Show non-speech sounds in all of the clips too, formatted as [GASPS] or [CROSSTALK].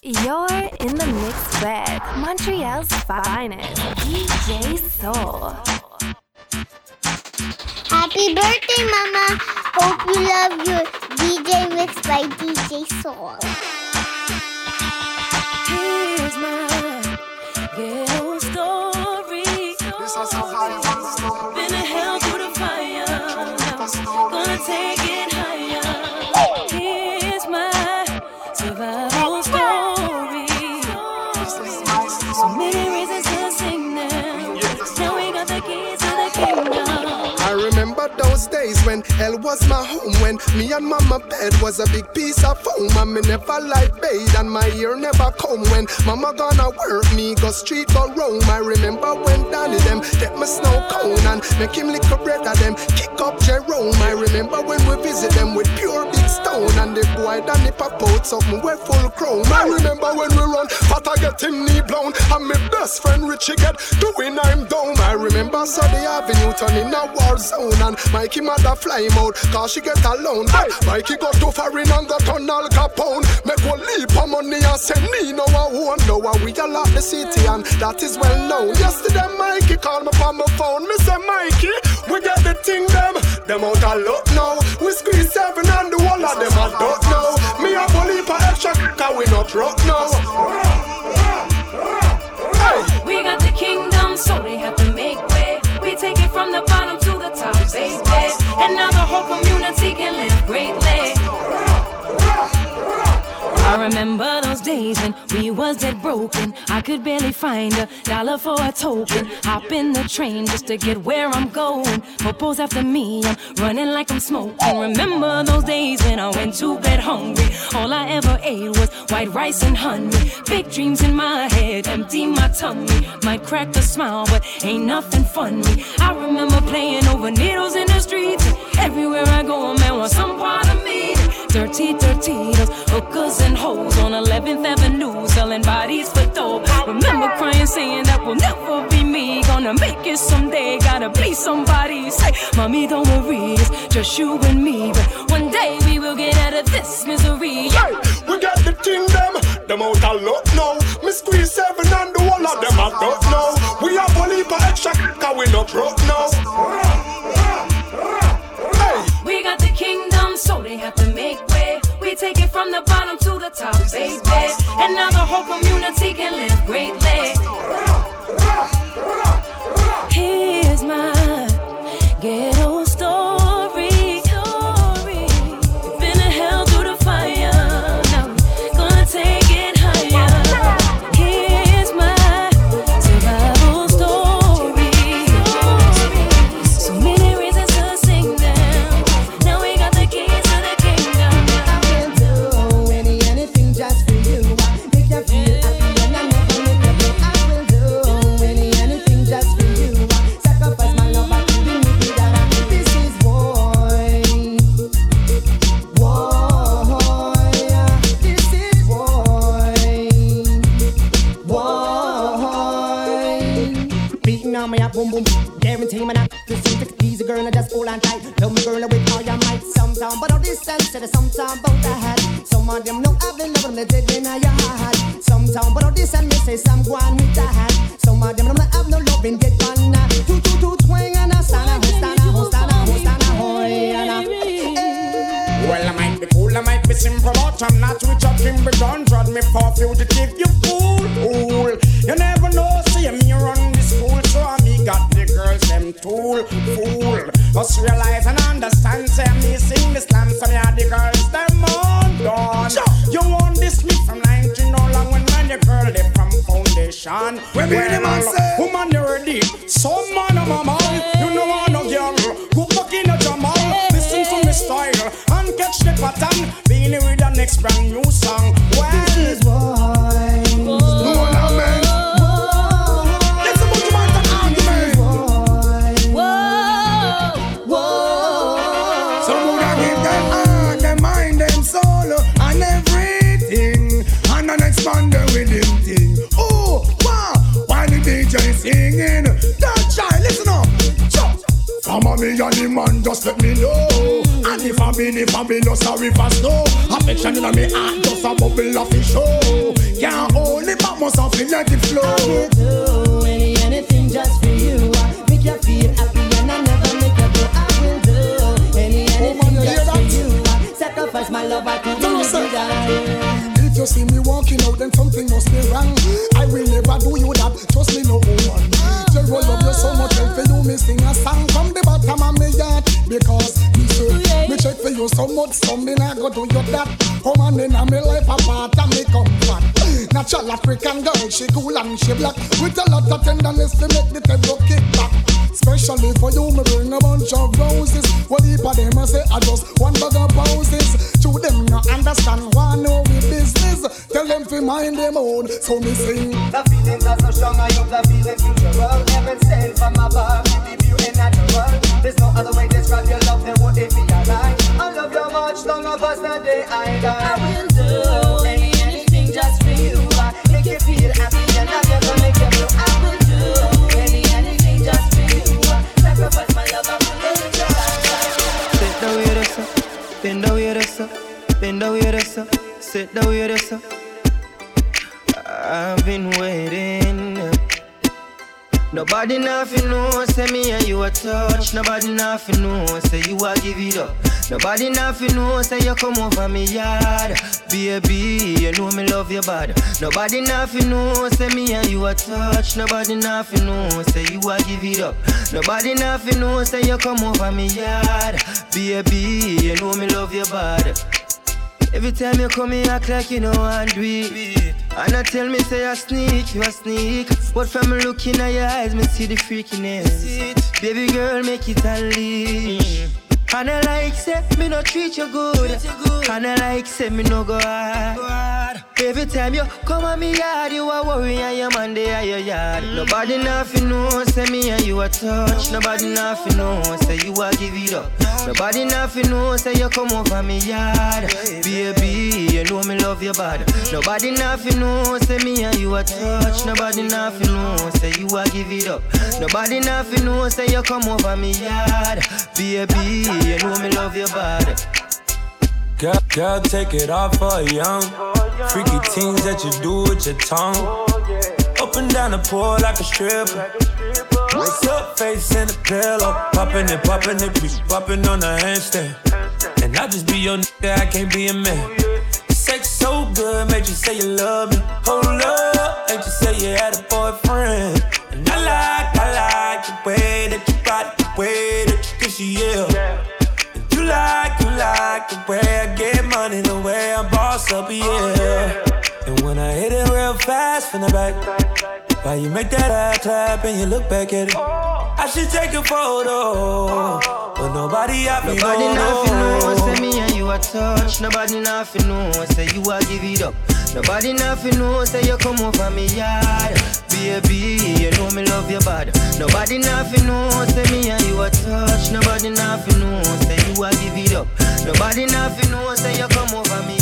You're in the mix with Montreal's finest, DJ Soul. Happy birthday, Mama. Hope you love your DJ mix by DJ Soul. When hell was my home. When me and mama bed was a big piece of foam. And me never like bathe and my ear never come. When mama gonna work me, go street, go roam. I remember when Danny them get my snow cone and make him lick a bread of them. Kick up Jerome. I remember when we visit them with pure And the boy Danny pop out something we full chrome. I remember when we run, but I get him knee blown. And my best friend Richie get doing I'm down. I remember Sunday Avenue turning a war zone. And Mikey mother fly him out, cause she get alone. Hey, Mikey got to foreign and got on Al Capone. Make one leap of money and send me no one won't know. We all lock the city and that is well known. Yesterday Mikey called me from my phone. Me say Mikey, we get the thing them. Them out a lot now. We squeeze seven and the whole of them I don't know. Me a bully for extra cause we not rock now. Hey. We got the kingdom, so they have to make way. We take it from the bottom to the top, baby. And now the whole community can live greatly. I remember those days when we was dead broken. I could barely find a dollar for a token. Hop in the train just to get where I'm going. Popo's after me, I'm running like I'm smoking. Remember those days when I went to bed hungry. All I ever ate was white rice and honey. Big dreams in my head, empty my tummy. Might crack a smile, but ain't nothing funny. I remember playing over needles in the streets. Everywhere I go, a man wants some part of me. Dirty, dirty, those hookers and hoes on 11th Avenue selling bodies for dope. Remember crying, saying that will never be me. Gonna make it someday, gotta be somebody. Say, mommy, don't worry, it's just you and me. But one day we will get out of this misery. Hey, we got the kingdom, them, out a lot now. Me squeeze seven and the whole of them I don't know. We have only for extra cause we not broke now. Hey, We got the kingdom, so they have to make way. From the bottom to the top, baby. And now the whole community can live greatly. Here's my ghetto girl and just hold on tight. Love me girl with all your might. Sometime, but all this sense said sometime about the. Some of them know I've been loving they dead in your heart. Sometime, but all this and me say some go on with the. Some of them don't have no loving, get on that. Two two two twang and a stand a stand a stand a stand and a. Well, I might be cool, I might be simple, but I'm not rich up in the gun. Trod me for fugitive, you fool. You never know, got the girls, them tool, fool. Just realize and understand, say me sing this slam, so me had the girls, them on done. You want this me from 19 no long when man, the girl, they from foundation. When me the man say- woman, you ready? Some man, I'm a man, you know I no girl. Go back in a jamal, listen to me style and catch the pattern. Beanie with the next brand new song. Just let me know. And if I be, if I be, no sorry for snow. Affection in me heart, just a bubble of a show. Can't hold it, but must have feel like it flow. I will do any anything just for you. Make you feel happy and I never make you go. I will do any oh, anything man, just for you. Sacrifice my love, I could do it. If you see me walking out, then something must be wrong. I will never do you that. Trust me, no one. Just roll up you so much, help for you, me sing a song from the bottom of me heart. Because me say, me check for you so much, so me not go do you that. Oh man, in me life apart and me comfort. Natural African girl, she cool and she black. With a lot of tenderness to make the table kick back. Especially for you, me bring a bunch of roses. What heap of them I say I just one bag of roses. To them no understand why know we business. Tell them fi mind them own. So me sing. The feelings are so strong, I hope the feeling futural. Heaven sent from above. There's no other way to describe your love than what it be alive. I love you much longer past the day I die. I will do any, anything just for you. I make you feel happy and I never make you blue. I will do any, anything just for you. I sacrifice my love, I will live your life. Sit down with us, bend down with us, up. bend down with us, up. sit down with us. up. I've been waiting. Nobody nothing know, say me and you a touch. Nobody nothing know, say you a give it up. Nobody nothing know, say you come over me yard. Baby, you know me love you bad. Nobody nothing know, say me and you a touch. Nobody nothing know, say you a give it up. Nobody nothing know, say you come over me yard. Baby, you know me love you bad. Every time you come, you act like you know and do it. And I tell me, say I sneak, you a sneak. But from looking at your eyes, me see the freakiness. Baby girl, make it unleash. And I like say me no treat you good. And I like say me no go hard. Every time you come on me yard, you a worry and your man they are your yard. Nobody nothing know, say me and you a touch. Nobody nothing know, say you a give it up. Nobody nothing know, say you come over me yard. Baby, you know me love you bad. Nobody nothing know, say me and you a touch. Nobody nothing know, say you a give it up. Nobody nothing know, say you come over me yard. Baby, you know me love you bad. Girl, girl, take it off for young. Freaky things that you do with your tongue. Up and down the pool like a stripper. What's up, face in the pillow. Popping it, popping it, be popping on the handstand. And I just be your nigga, I can't be a man. Sex so good, made you say you love me. Hold up, ain't you say you had a boyfriend? And I like, I like the way that you body, the way that you kiss yeah. Like, you like the way I get money, the way I boss up, yeah. And when I hit it real fast from the back, why you make that eye clap and you look back at it? I should take a photo, but nobody out me Nobody no, nothing know, say me and you a touch. Nobody nothing know, say you a give it up. Nobody nothing know, say you come over me yard. Baby, you know me love you bad. Nobody nothing know, say me and you a touch. Nobody nothing know, say you a give it up. Nobody nothing know, say you come over me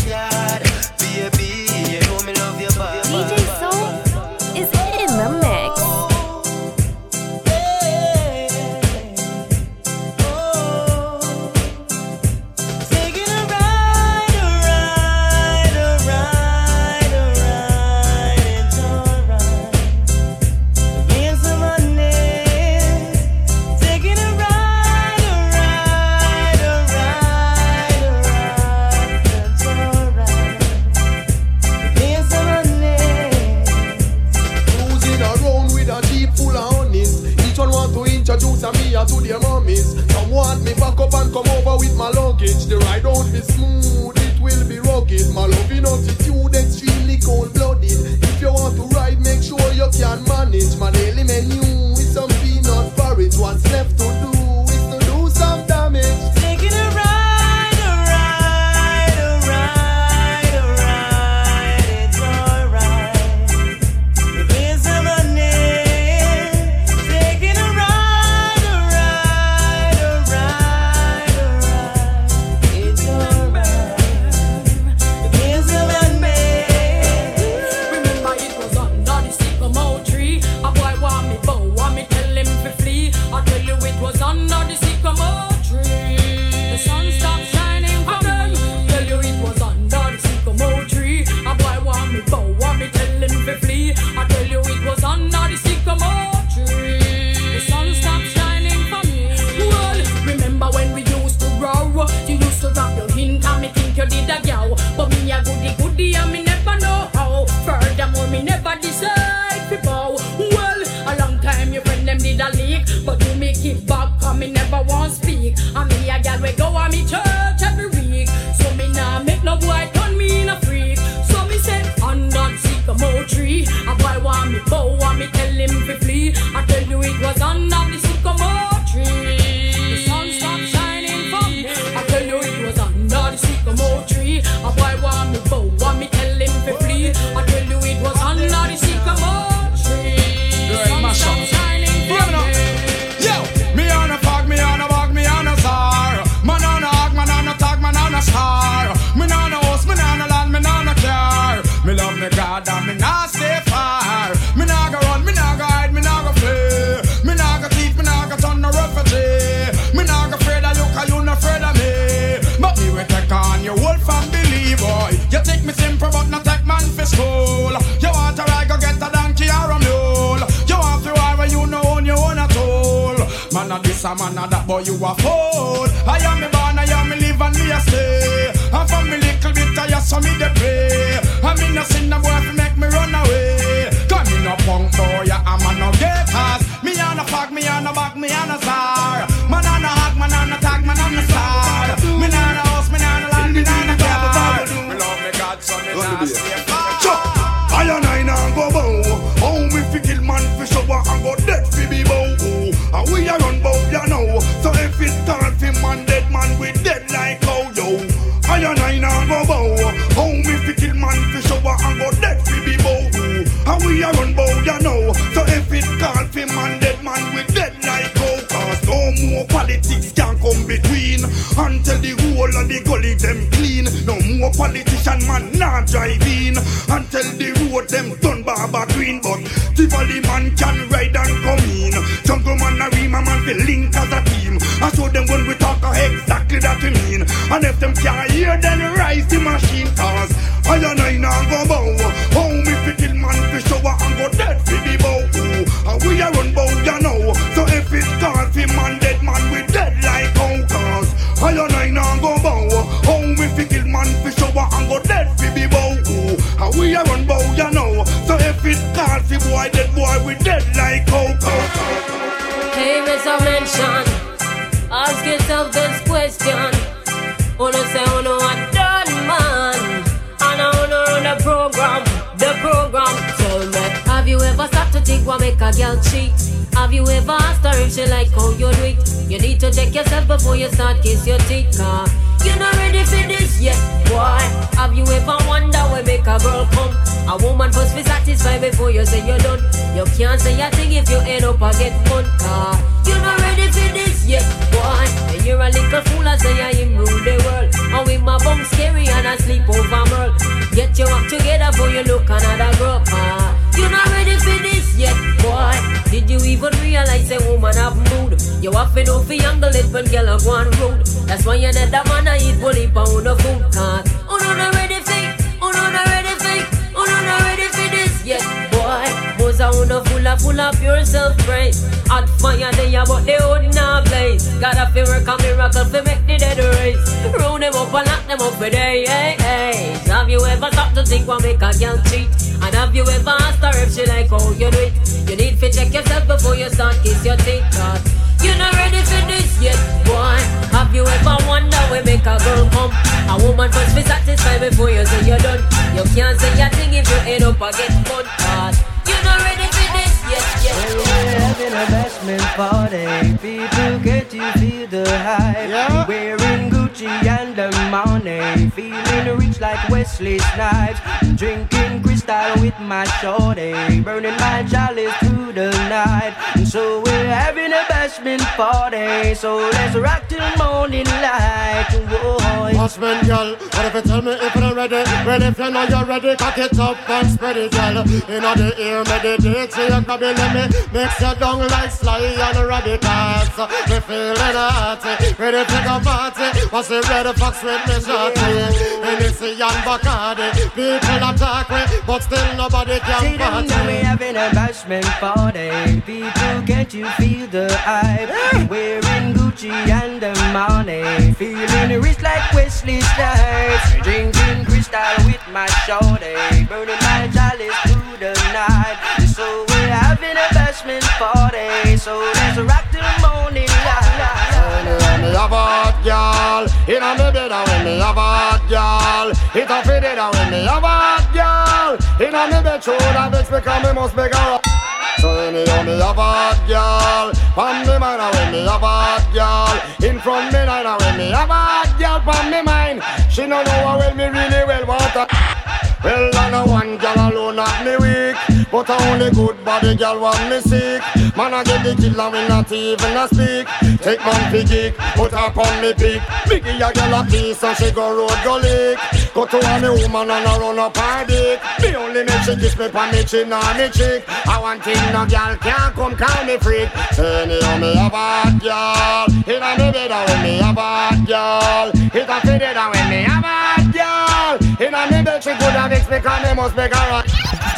a girl cheat? Have you ever asked her if she like how you do it? You need to check yourself before you start kiss your teeth, car. You're not ready for this yet, boy. Have you ever wonder where make a girl come? A woman must be satisfied before you say you're done. You can't say a thing if you end up a get fun, car. You're not ready for this yet, boy. And you're a little fool as say I him rule the world. And with my bum scary and I sleep over merl. Get your act together before you look another girl. You're not ready for this yet, boy. Did you even realize a woman have mood? You have to know for younger it when girl are going rude. That's why you need that man I eat bully pound of food, car. Oh no, not ready for Oh no, not ready for Oh no, not ready for this yet, boy. Buzz a wanna full of full of pure self praise. Hot fire they holding a blaze. Gotta feel work a miracle fi make the dead race. Round them up and lock them up for day, hey, hey. Have you ever stopped to think what make a girl cheat? And have you ever asked her if she like how you do it? You need to check yourself before you start kiss your teeth, cause you're not ready for this yet, boy. Have you ever wonder where make a girl come? A woman must be satisfied before you say you're done. You can't say a thing if you end up again fun, cause you're not ready for this yet, yet. We're having a bashment party. People get to feel the hype. Yeah. Wearing Gucci and the money. Feeling rich like Wesley Snipes. Drinking crystal with my shorty. Burning my chalice through the night. And so we're having a bashment party. So let's rock till morning light. Whoa. Girl, what if you tell me if you're ready? Well, if you know you're ready, cock it up and spread it, girl. In the ear, meditate, so you can be let me mix your down like sly and radicals. Me feeling hearty, ready to go party. What's the red fox with me shorty? Hennessy and Bacardi, people attack me, but still nobody can See party. now we having a bashment party. People, can't you feel the hype? Wearing Gucci and the money. Feeling rich like Wesley Snipes. Drinking crystal with my shorty. Burning my chalice through the night. So a bashment party. So let's rock till morning light. When me have a hot girl Inna me bed when me have a hot girl It a fit it when me have a hot girl Inna me bed show that bitch because me must make her so anyhow me a hot girl Pon me mind and when me a hot girl In front me and when me a hot girl Pon me mind. She no know how well me really well want her well, I know one girl alone at me weak, but I only good body girl want me sick. Man, I get the kill and we not even a speak. Take my for put up on me peak. Biggie a girl a piece and she go road go lick. Go to a me woman and I run up her dick. Me only make she kiss me pon me chin and me cheek. I want thing no girl can't come call me freak. Say me on me a bad girl, hit a me better when me a bad girl, hit a fit it with me a bad girl. In a me belt good and mix cause me must make her rock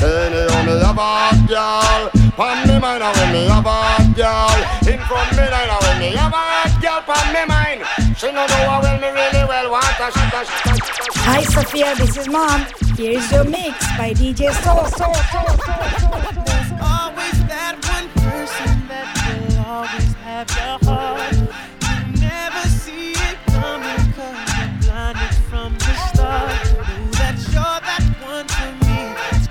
Say me me a bad girl Pan me mind a when me a bad girl In front me line a when me a bad girl Pan me mind. She no know how well me really well want her. Shit her shit Hi Sophia, this is mom. Here's your mix by DJ So So So So So There's always that one person that will always have your heart.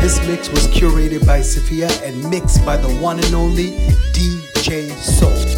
This mix was curated by Sophia and mixed by the one and only DJ Soul.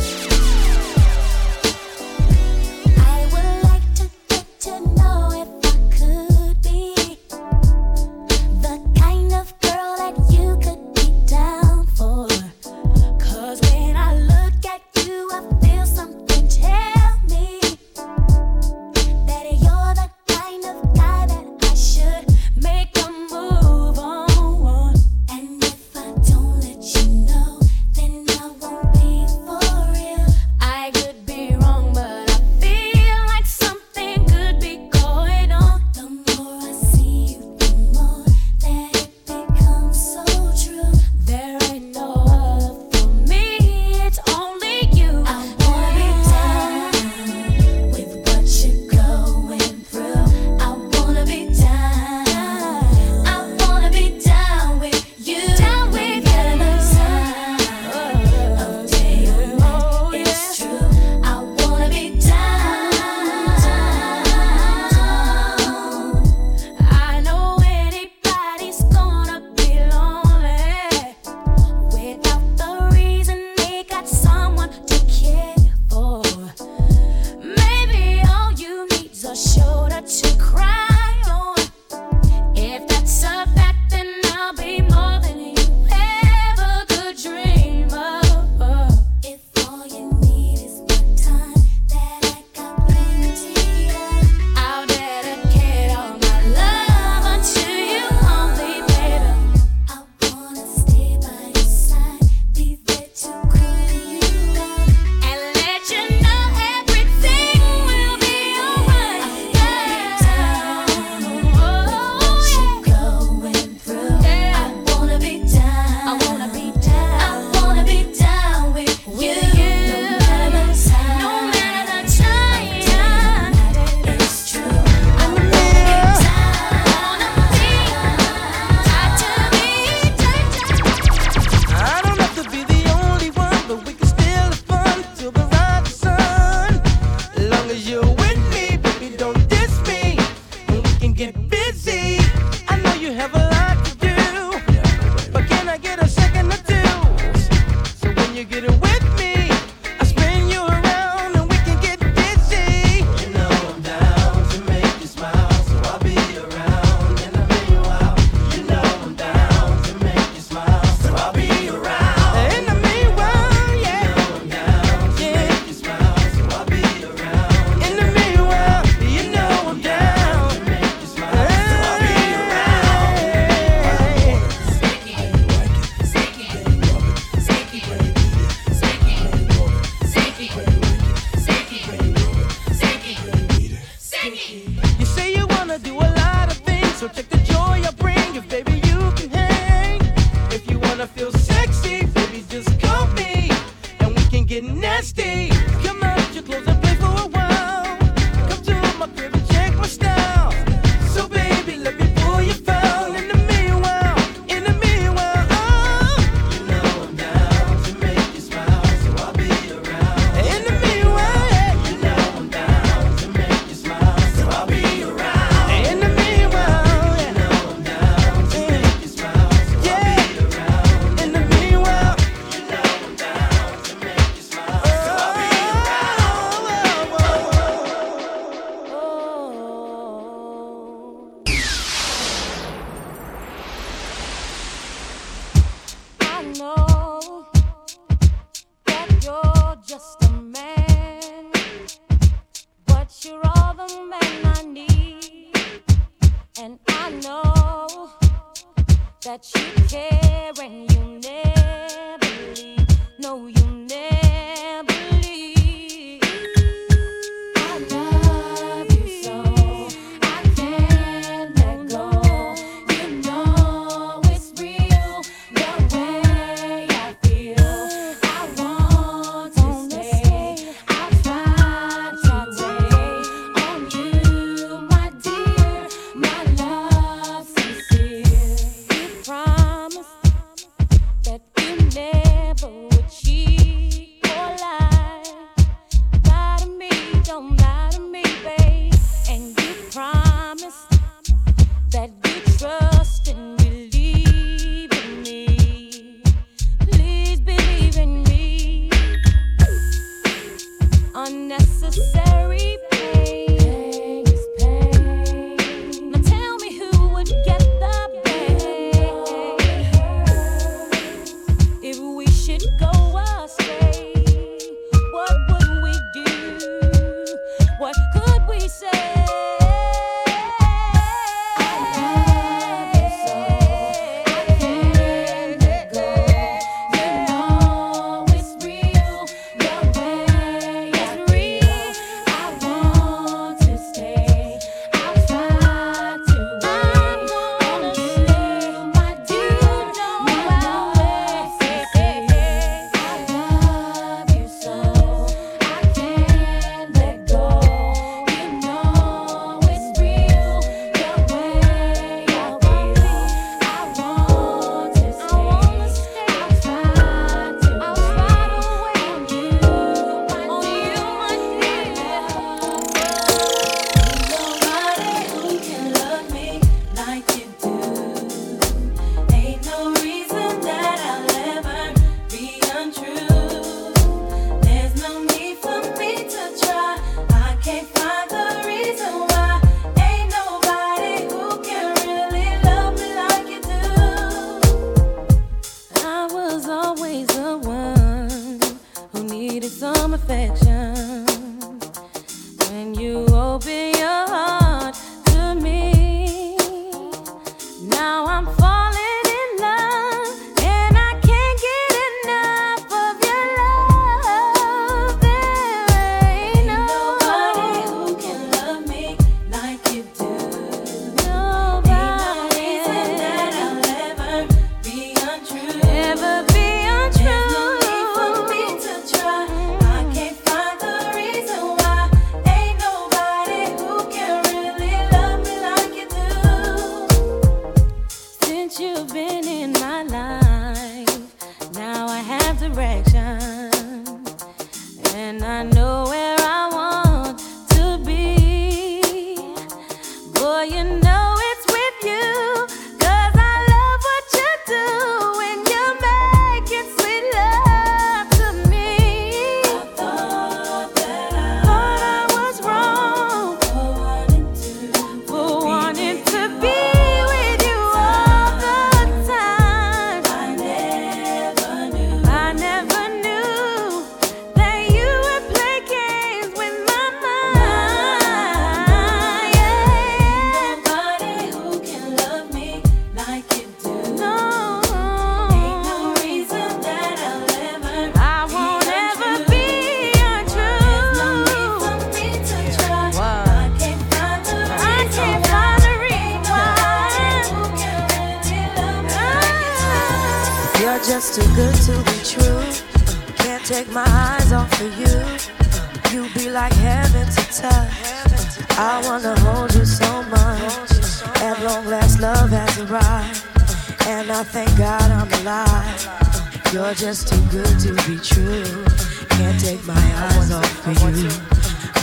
know you.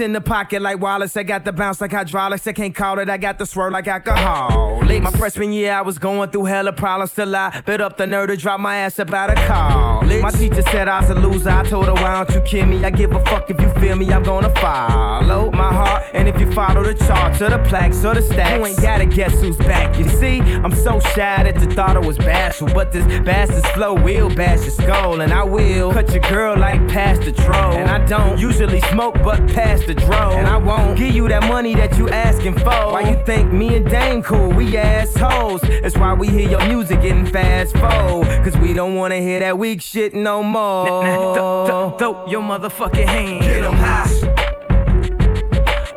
It's in the pocket like Wallace. I got the bounce like hydraulics. I can't call it. I got the swerve like alcohol. Late My freshman year, I was going through hella problems till I bit up the nerve to drop my ass about a call. My teacher said I was a loser. I told her, why don't you kill me? I give a fuck if you feel me. I'm gonna follow my heart. And if you follow the charts or the plaques or the stacks, you ain't gotta guess who's back. You see, I'm so shy that the thought it was bashful. But this bastard's flow will bash your skull. And I will cut your girl like past the troll. And I don't usually smoke, but past the dro. And I won't give you that money that you asking for. Why you think me and Dame cool? We assholes. That's why we hear your music getting fast forward. Cause we don't wanna hear that weak shit no more. Throw, throw your motherfucking hand. hands. Get 'em high.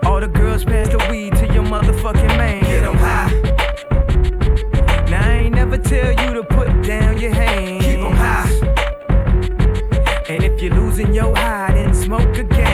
All the girls pass the weed to your motherfucking man. Get 'em high. Now I ain't never tell you to put down your hands. Keep 'em high. And if you're losing your high, then smoke again.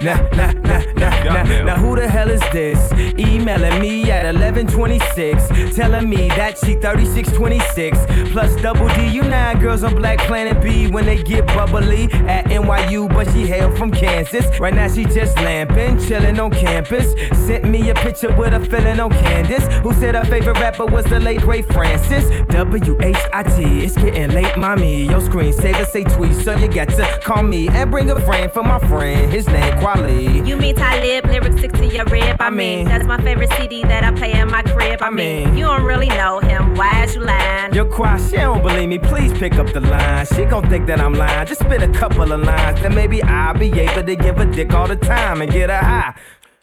Keep 'em high. Nah, nah, nah, nah, nah. Now who the hell is this? Emailing me at 1126, telling me that she 3626 plus double D. You nine girls on Black Planet B when they get bubbly at NYU, but she hail from Kansas. Right now she just lamping, chilling on campus. Sent me a picture with a feeling on Candace, who said her favorite rapper was the late Ray Francis. W H I T. It's getting late, mommy. Your screensaver say tweet, so you got to call me and bring a friend for my friend. His name Kweli. You mean Talib, lyrics stick to your rib. I, mean, that's my favorite CD that I play in my crib. I, mean, you don't really know him. Why is you lying? Your cry, she don't believe me. Please pick up the line. She gon' think that I'm lying. Just spit a couple of lines, then maybe I'll be able to give a dick all the time and get a high.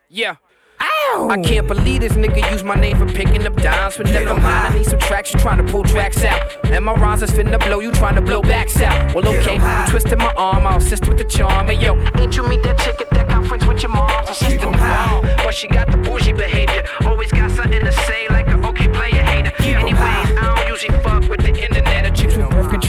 Yeah. I can't believe this nigga use my name for picking up dimes. But never mind, I need some traction, trying to pull tracks out. And my rhymes is finna blow, you trying to blow backs out. Well, okay, you twisted my arm, I'll assist with the charm. Hey, yo, ain't you meet that chick at that conference with your mom's assistant? But she got the bougie behavior, always got something to say, like a okay player hater. Anyways, I don't usually fuck with the internet or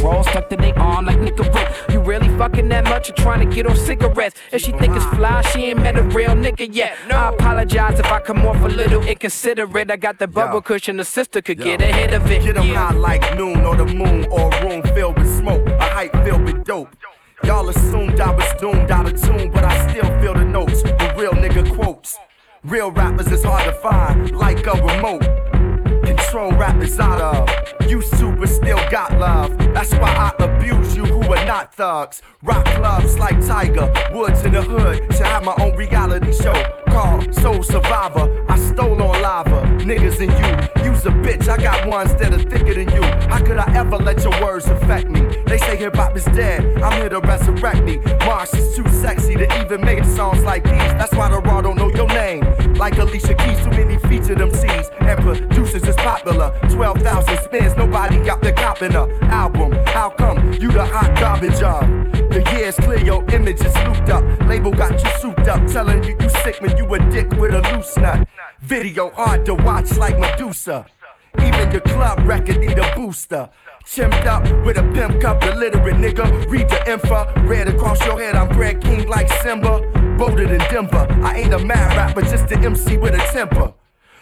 birth stuck to their arm like Nickelback. You really fucking that much or trying to get on cigarettes? If she think it's fly, she ain't met a real nigga yet. No. I apologize if I come off a little inconsiderate. I got the bubble cushion, the sister could get ahead of it. Get 'em high like noon or the moon or a room filled with smoke, a hype filled with dope. Y'all assumed I was doomed out of tune, but I still feel the notes. The real nigga quotes. Real rappers is hard to find, like a remote. Control rappers out of. You super still got love. That's why I abuse you who are not thugs. Rock clubs like Tiger, Woods in the hood. To have my own reality show called Soul Survivor. I stole on lava, niggas and you. You's a bitch, I got ones that are thicker than you. How could I ever let your words affect me? They say hip hop is dead, I'm here to resurrect me. Mars is too sexy to even make songs like these. That's why the raw don't know your name. Like Alicia Keys, too many feature featured MCs and producers is popular. 12,000 spins, nobody got the cop in a album. How come you the hot garbage of? The years clear, your image is looped up. Label got you souped up, telling you you sick when you a dick with a loose nut. Video hard to watch like Medusa. Even your club record need a booster. Chimped up with a pimp cup, illiterate nigga. Read the info, red across your head. I'm Brad King like Simba. Bolder than Denver. I ain't a mad rapper, just an MC with a temper.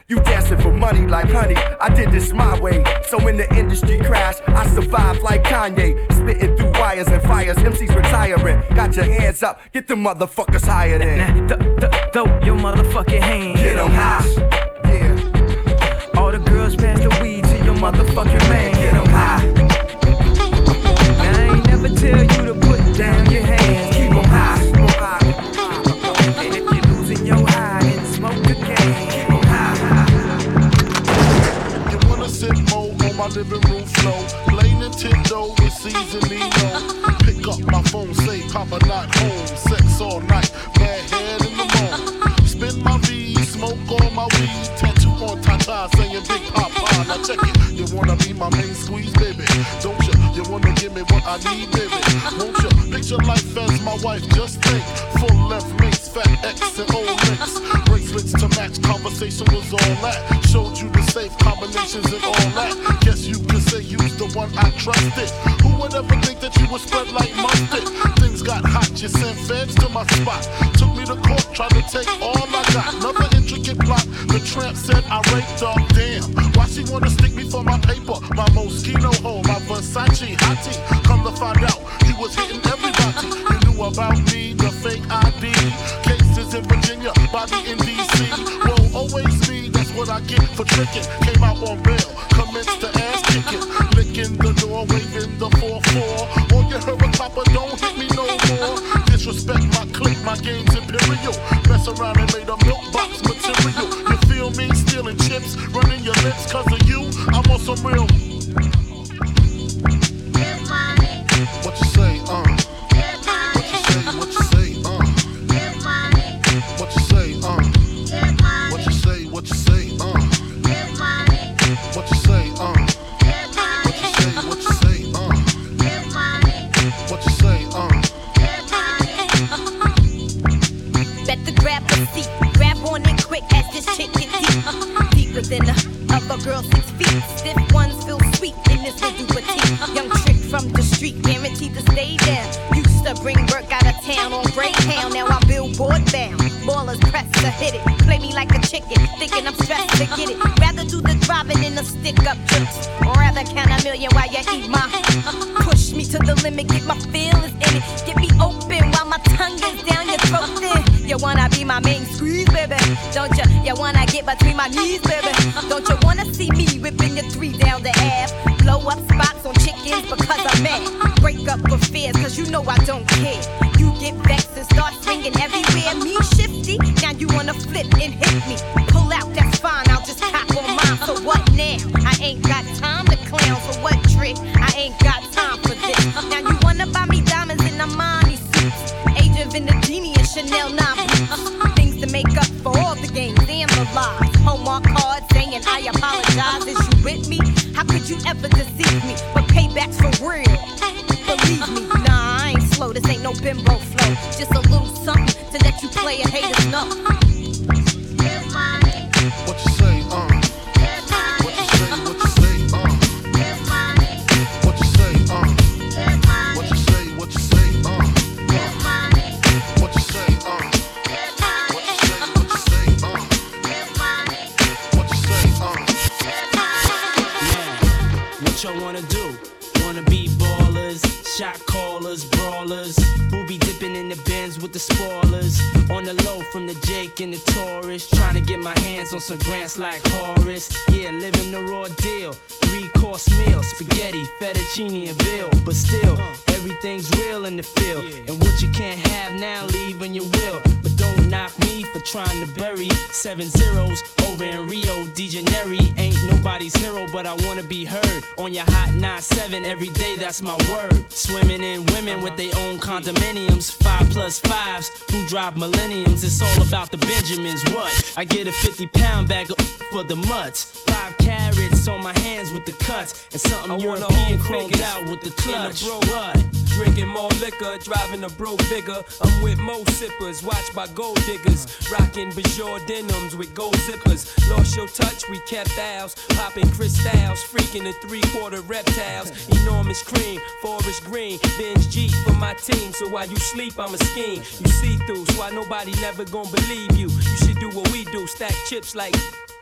You dancing for money like honey. I did this my way. So when the industry crashed, I survived like Kanye. Spitting through wires and fires. MCs retiring. Got your hands up. Get the motherfuckers higher than. Th- th- throw your motherfucking hands. Get 'em high. All the girls pass the weed to your motherfucking man. Get 'em high. Now I ain't never tell you to put down your my living room floor? Play Nintendo with seasoning on. Pick up my phone, say Papa not home. Sex all night, bad head in the morning. Spin my V, smoke all my weed. Tattoo on Tata saying Big Poppa. Now check it. You wanna be my main squeeze, baby? Don't you? You wanna give me what I need, baby? Won't you? Picture life as my wife. Just think. Full left mates, fat X and old links. Bracelets to match. Conversation was all that. Showed you the safe combinations and all that. Guess you could say you's the one I trusted. Who would ever think that you would spread like mustard? Things got hot, you sent feds to my spot. Took me to court, tried to take all I got. Another intricate plot. The tramp said I raped her. Damn, why she wanna stick me for my paper? My Moschino hole, my Versace hottie. Come to find out, he was hitting everybody. You knew about me, the fake ID. body in Virginia, always be, that's what I get for tricking. Came out on bail, commenced to ass kicking. Licking the door, waving the 4-4. Or you heard a copper, don't hit me no more. Disrespect my clique, my game's imperial. Mess around and made a milk box material. You feel me? Stealing chips, running your lips cause of you. I'm on some real. I get a 50 more driving a broke bigger. I'm with mo sippers, watched by gold diggers. Rocking Bajor denims with gold zippers. Lost your touch, we kept ours. Popping crystals, freaking the three quarter reptiles. Enormous cream, forest green. Benz G for my team, so while you sleep, I'm a scheme. You see through, so why nobody never gonna believe you. You should do what we do, stack chips like.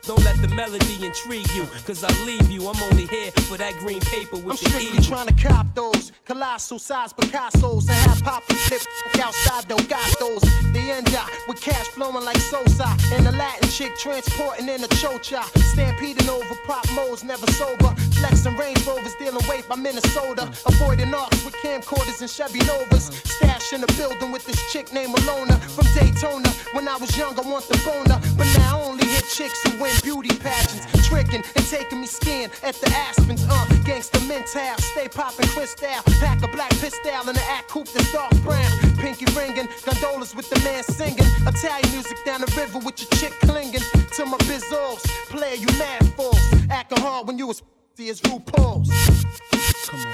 Don't let the melody intrigue you, cause I'll leave you. I'm only here for that green paper with I'm the strictly E. trying to cop those colossal size Picasso's and have pop and flip outside Don't got those. The end with cash flowing like Sosa and the Latin chick transporting in a chocha. Stampeding over pop modes, never sober. Flexing Range Rovers, dealing weight by Minnesota. Avoiding arcs with camcorders and Chevy Novas. Stash in the building with this chick named Alona from Daytona. When I was young, I want the boner, but now only chicks who win beauty pageants. Tricking and taking me skiing at the Aspens. Uh, gangsta mental, stay popping crystal. Pack a black pistol in the act coupe that's dark brown. Pinky ringing, gondolas with the man singing. Italian music down the river with your chick clinging to my bizzles. Player, you mad fools. Acting hard when you was as RuPaul's. Come on.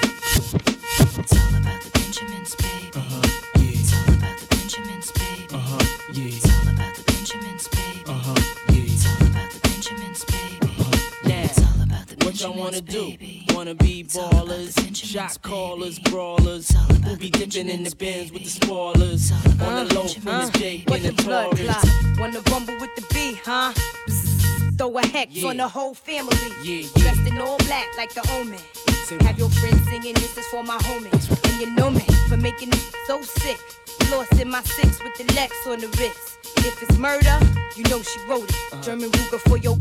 It's all about the Benjamins, baby. Uh-huh. It's all about the Benjamins, baby. Uh-huh. Yeah. What y'all wanna do? Wanna be ballers, shot callers, brawlers, who be dipping in the bins with the spoilers. On the low from the Jake and the Taurus. Wanna rumble with the B, huh? Throw a hex Yeah. on the whole family. Yeah, Dressed in all black like the omen. Have your friends singing, this is for my homies. And you know me for making it so sick. Lost in my six with the Lex on the wrist. If it's murder, you know she wrote it. Uh-huh. German Ruger for your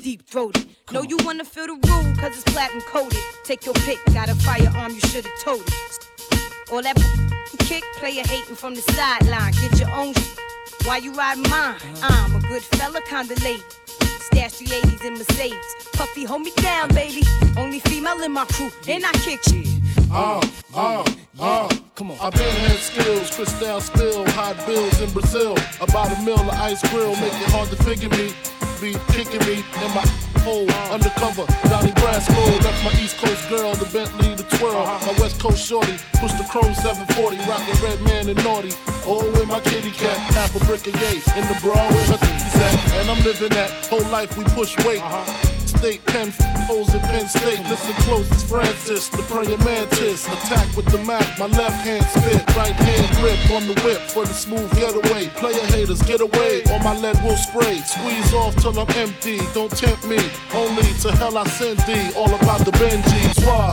deep throated. Know you wanna feel the rule, cause it's platinum coated. Take your pick, got a firearm, you should've told it. All that kick, player hating from the sideline. Get your own sh- Why you riding mine? I'm a good fella, kinda lady. Stash the 80s in Mercedes. Puffy, hold me down, baby. Only female in my crew, and I kick you. Uh, uh, uh. Come on. I've been had skills, crystal spill, hot bills in Brazil. About a mill of ice grill, make it hard to figure me. Be kicking me in my hole, undercover, Donnie Brasco. Left my East Coast girl, the Bentley, the twirl. Uh-huh. My West Coast shorty, push the chrome 740, rockin' Redman and naughty. Oh, with my kitty cat, half a brick of yay in the bra with her titties at. And I'm living that whole life we push weight. Uh-huh. State pen holes in Penn State. Listen close, it's Francis, the praying mantis. Attack with the Mac, my left hand spit, right hand grip on the whip for the smooth getaway. Player haters, get away, or my lead will spray. Squeeze off till I'm empty, don't tempt me. Only to hell I send thee, all about the Benjis. Why?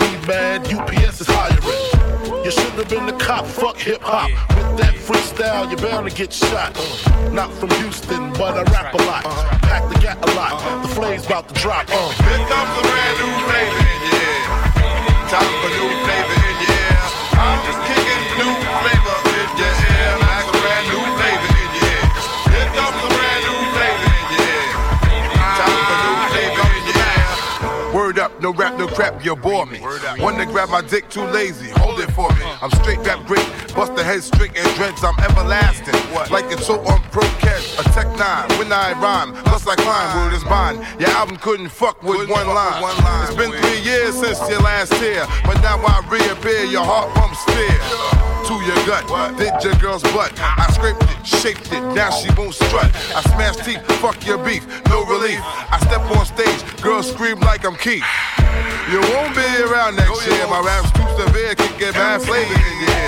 mad, UPS is hiring. You should have been the cop, fuck hip hop. With that freestyle, you're bound to get shot. Not from Houston, but I rap a lot. Pack the gat a lot. The flame's about to drop. Uh. Here comes a brand new flavor no rap, no crap, you bore me. One to grab my dick, too lazy, hold it for me. I'm straight rap great, bust the head strict and dreads, I'm everlasting. Like it's so on pro catch, a tech nine, when I rhyme, plus I climb, word is mine. Your album couldn't fuck with one line. It's been three years since your last tear, but now I reappear, your heart pumps fear to your gut. Did your girl's butt. I scraped it, shaped it, now she won't strut. I smash teeth, fuck your beef, no relief. I step on stage, girls scream like I'm Keith. You won't be around next year. My rap's too severe, can get bad flavor in your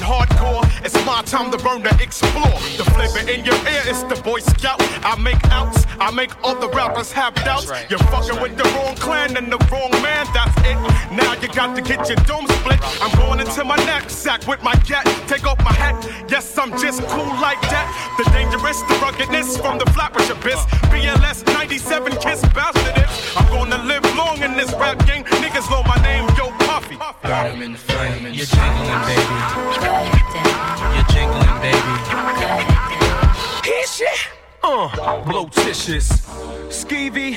hardcore. It's my time to burn to explore. The flavor in your ear is the Boy Scout. I make outs, I make other rappers have doubts. You're fucking with the wrong clan and the wrong man, that's it. Now you got to get your dome split. I'm going into my knapsack with my cat. Take off my hat, yes, I'm just cool like that. The dangerous, the ruggedness from the flappers abyss. BLS 97 kiss bastard it. I'm gonna live long in this rap game. Niggas know my name, yo Puffy. Burn 'em in flame. You're jingling, baby. You're jingling, baby. Here shit. Uh, blotitious, skeevy,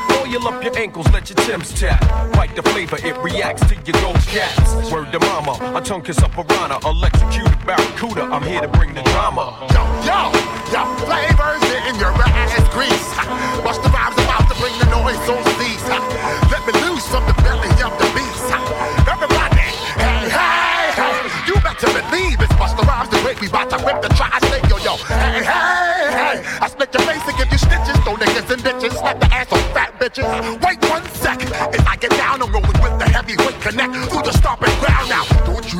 Oil up your ankles, let your Tim's tap. Bite the flavor, it reacts to your gold cats. Word to mama, a tongue kiss up piranha, electrocuted barracuda. I'm here to bring the drama. Yo, yo, yo, flavors in your ass grease. Bust the rhymes about to bring the noise on cease. Let me loose from the belly of the beast. Everybody, hey, hey, hey, you better believe it's Busta Rhymes the way we bout to rip the tri-state, yo, yo. Hey, hey, hey, I split your and you stitches, throw niggas in ditches, slap the ass on fat bitches. Wait one sec, as I get down, I'm rolling with the heavyweight connect through the stomping ground now. Do it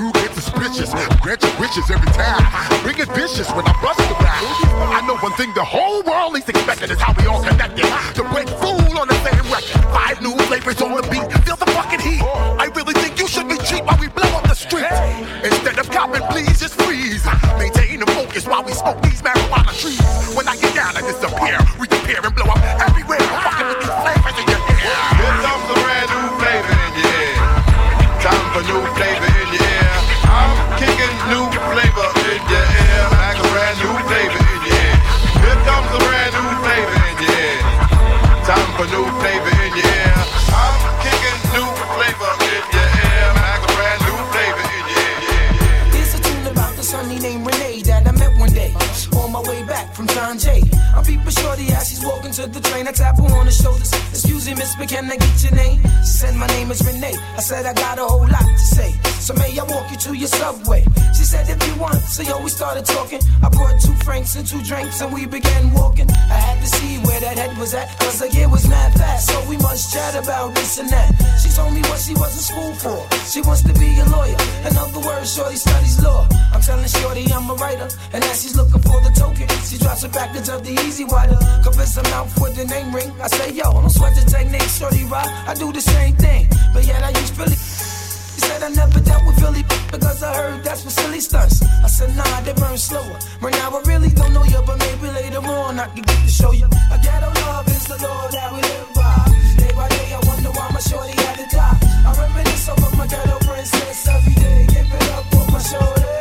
grant your wishes every time. Bring it vicious when I bust around. I know one thing the whole world is expecting is how we all connected. The break fool on the same record. Five new flavors on the beat. Feel the fucking heat. I really think you should be cheap while we blow up the streets. Instead of copping, please just freeze. Maintain the focus while we smoke these marijuana trees. When I get down, I disappear. Reappear and blow up everywhere. I'm fucking with these flavors in your ear. Here comes a brand new flavor in your ear. Time for new flavor in your ear. I'm kicking new flavor in your ear. Walking to the train. I tap her on the shoulders. Excuse me, miss, but can I get your name? She said, My name is Renee. I said, I got a whole lot to say. So may I walk you to your subway? She said, If you want. So yo, we started talking. I brought two franks and two drinks and we began walking. I had to see where that head was at. Cause the year was mad fast. So we must chat about this and that. She told me what she was in school for. She wants to be a lawyer. In other words, Shorty studies law. I'm telling Shorty I'm a writer. And as she's looking for the token, she drops a package of the E-Z Wider. Convince her mouth with the name ring. I say, yo, don't sweat the technique, Shorty rock. I do the same thing. But yet I use Philly. She said I never dealt with Philly because I heard that's for silly stunts. I said, nah, they burn slower. Right now I really don't know you, but maybe later on I can get to show you. A ghetto love is the law that we live by. Day by day, I wonder why my shorty had to die. I reminisce over my ghetto princess every day. Give it up for my shorty.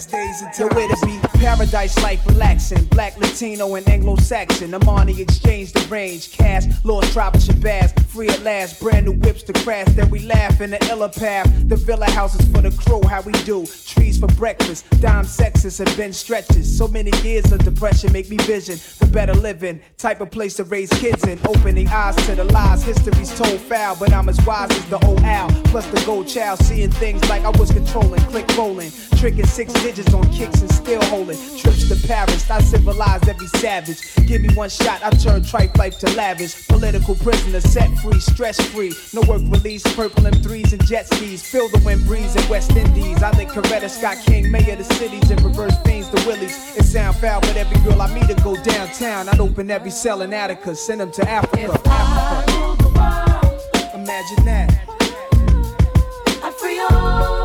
last days until where to be paradise life relaxing. Black, Latino, and Anglo-Saxon. Armani Exchange the range. Cash, lost tribal Shabazz. Free at last. Brand new whips to crash. Then we laugh in the illa path. The villa houses for the crew. How we do. Trees for breakfast. Dime sexes and Benz stretches. So many years of depression make me vision the better living. Type of place to raise kids in. Opening eyes to the lies. History's told foul, but I'm as wise as the old owl. Plus the gold child. Seeing things like I was controlling. Click rolling. Tricking six digits on kicks and still holding. Trips to Paris. I civilize every savage. Give me one shot. I turn tripe life to lavish. Political prisoner set free. Stress free. No work release. Purple M3s and jet skis. Feel the wind breeze in West Indies. I think Coretta Scott King, mayor of the cities, and reverse fiends the willies. It sound foul, but every girl I meet to go downtown. I'd open every cell in Attica, send them to Africa. Africa. Imagine that. I free all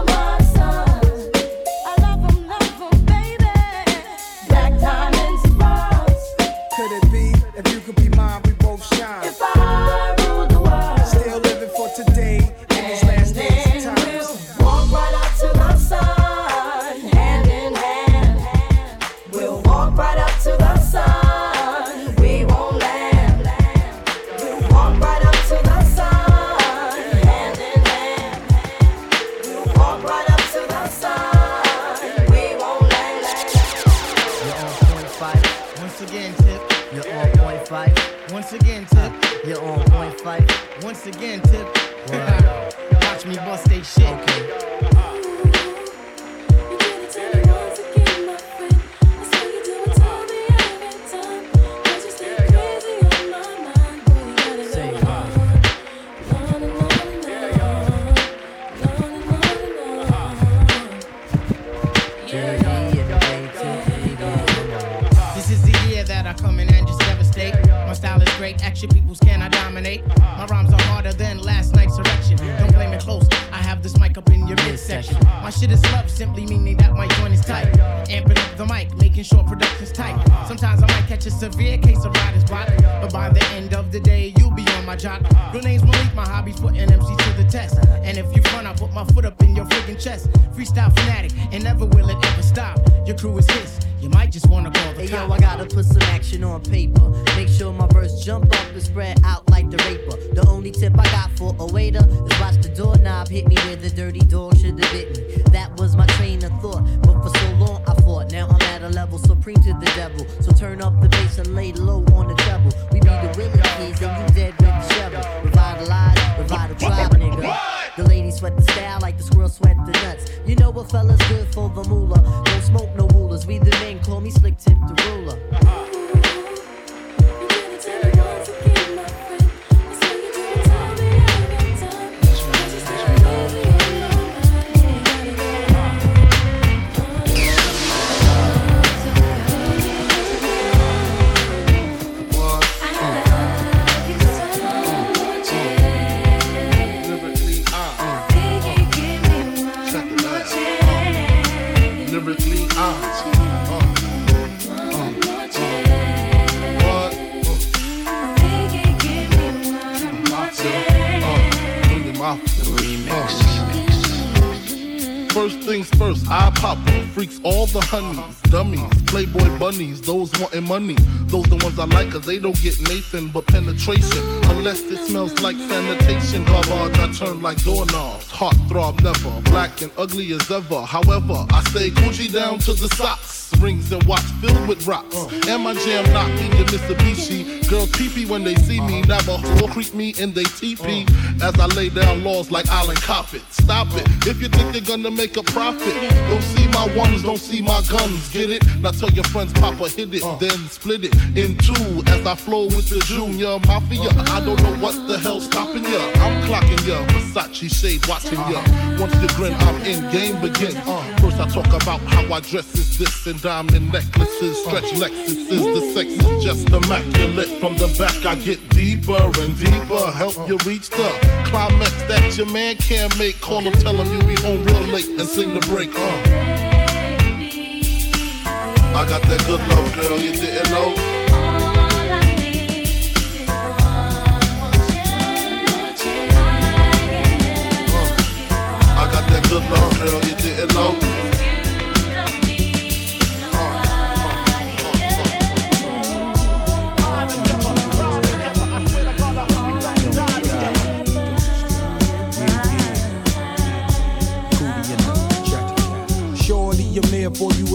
First things first, I pop. Freaks all the honeys, dummies, playboy bunnies, those wanting money. Those the ones I like, cause they don't get Nathan but penetration. Unless it smells like sanitation. Garbage, I turn like doorknobs. Heart throb never, black and ugly as ever. However, I stay Gucci down to the socks. Rings and watch filled with rocks. And my jam knocking your Mitsubishi. Girls pee when they see me. Will creep me in they teepee. As I lay down laws like Island Coppet. Stop it. If you think they're gonna make a profit, don't see my ones, don't see my guns. Get it? Now tell your friends, Papa hit it, uh. then split it in two. As I flow with the Junior Mafia. I don't know what the hell's stopping ya. I'm clocking ya. Versace shade watching ya. Once you grin, I'm in. Game begins. Uh. First I talk about how I dress is this and diamond necklaces, uh. stretch Lexuses. The sex is just immaculate. From the back I get deeper and deeper. Help you reach the climax that your man can't make. Call him, tell him you be home real late and sing the break. Uh. I got that good love, girl, you didn't know. I got that good love, girl, you didn't know. I'm there for you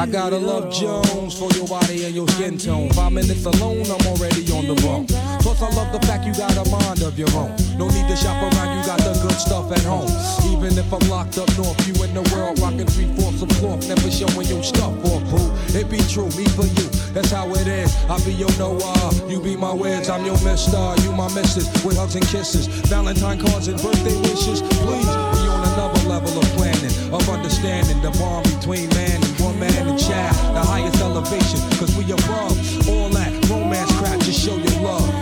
I gotta love Jones for your body and your skin tone. Five minutes alone, I'm already on the phone. Plus, I love the fact you got a mind of your own. No need to shop around, you got the good stuff at home. Even if I'm locked up north, you in the world rocking three fourths of cloth, never showing your stuff or boo. It be true, me for you, that's how it is. I be your Noah, you be my wiz, I'm your mister, you my missus, with hugs and kisses, Valentine cards and birthday wishes. Please, we on another level of planning, of understanding the bond between man child, the highest elevation. Cause we above all that romance crap, just show your love.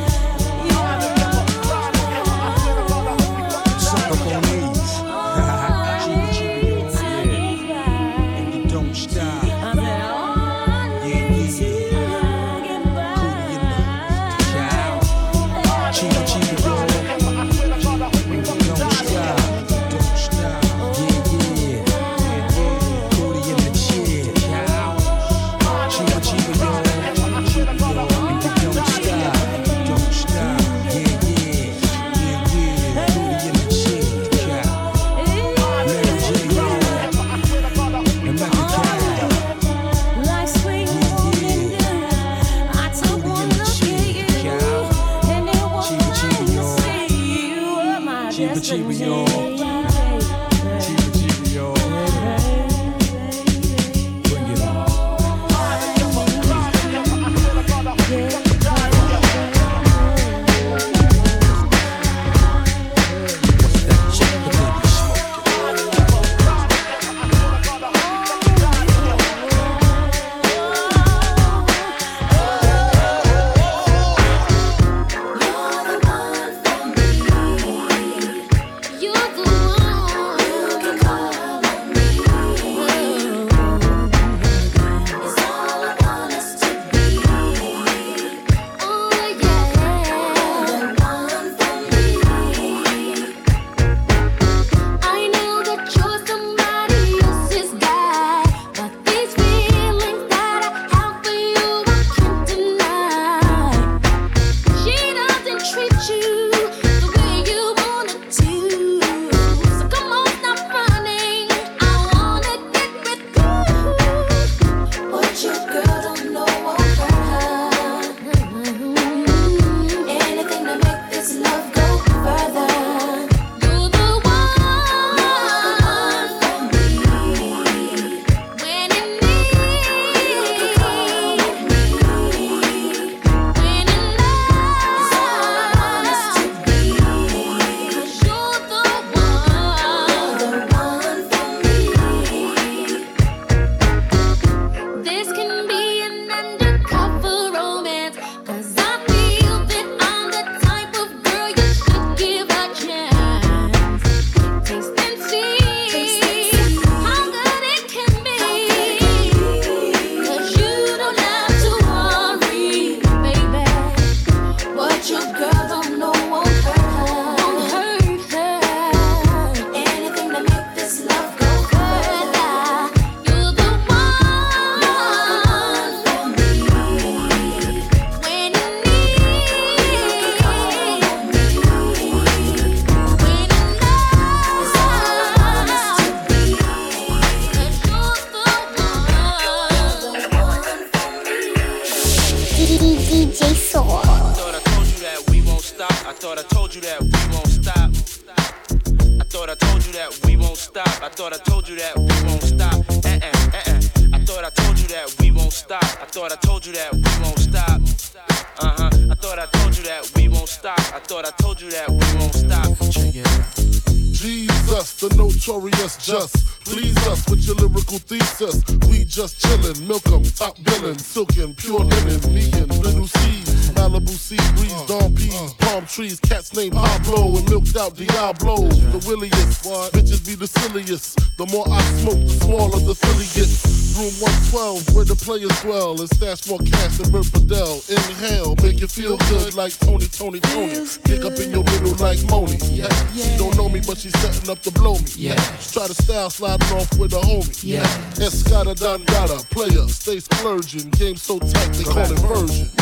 Task forecast and Bert Padel. Inhale, make you feel good like Tony, Tony, Tony. Pick up in your middle like Moni. Yeah. She don't know me, but she's setting up to blow me. Yeah. Try to style sliding off with a homie. Yeah. Escada Don Dada, player, stay splurging. Game so tight, they call it version.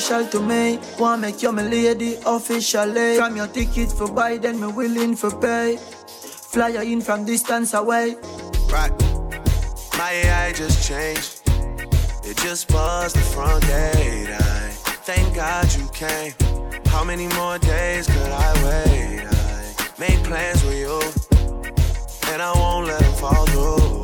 Special to me. Wanna make you my lady officially. From your ticket for then me willing for pay. Fly in from distance away. Right. My AI just changed. It just buzzed the front gate. I thank God you came. How many more days could I wait? I made plans with you, and I won't let them fall through.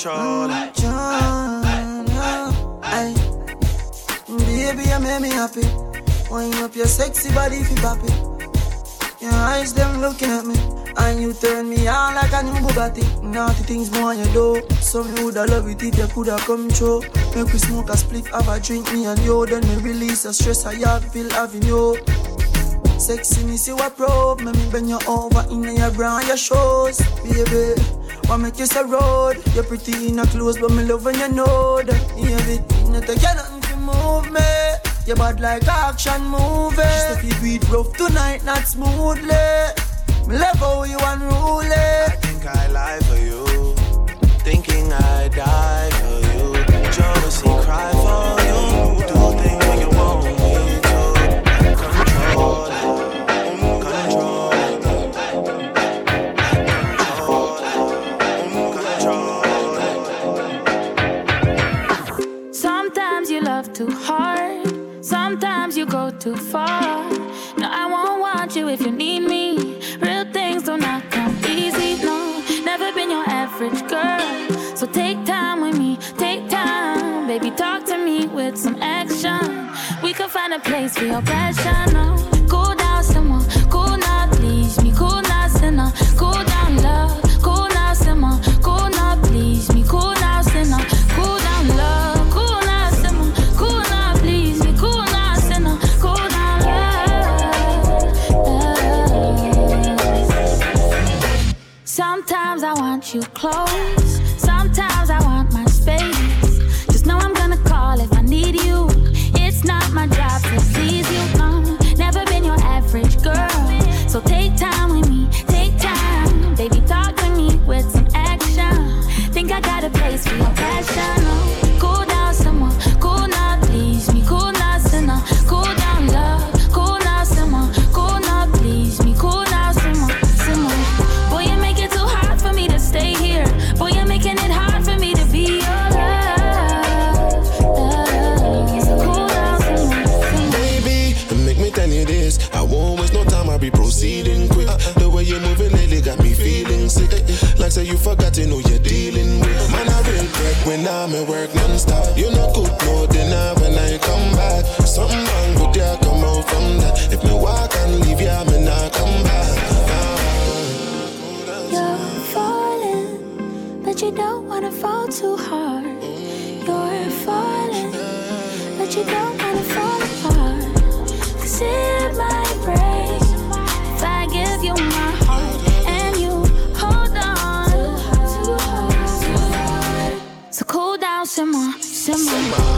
Controller. Ay. Baby, you make me happy. Wind up your sexy body you pop it. Your eyes them looking at me, and you turn me on like a new Bugatti. Naughty things more you do, so me woulda love it if you coulda come true. Make we smoke a spliff, have a drink, me and you. Then me release the stress I have feel having you. Sexy me see what probe, me bend you over in your bra and your shoes, baby. What make you say road? You're pretty in a clothes, but me love when you know that. Baby, you not take nothing to move me. You bad like action movie. She say fi do rough tonight, not smoothly. Me love how you unruly. I think I lie for you. Thinking I die for you. Jodeci cry find a place for your passion. No, cool down someone, cool now, please me, cool now, sinner, cool down, please me, cool now, sinner, cool down, love, cool now, simmer, cool now, please me, cool now, sinner, cool down, love. Sometimes I want you close, I won't waste no time, I'll be proceeding quick. Uh, the way you're moving lately got me feeling sick. Uh, like say you forgot to know you're dealing with. Man, I real crack when I'm at work non-stop. You know good, no dinner when I come back. Something wrong with ya, come out from that. If me walk and leave ya, me not come back. You're falling, but you don't wanna fall too hard. Simmer.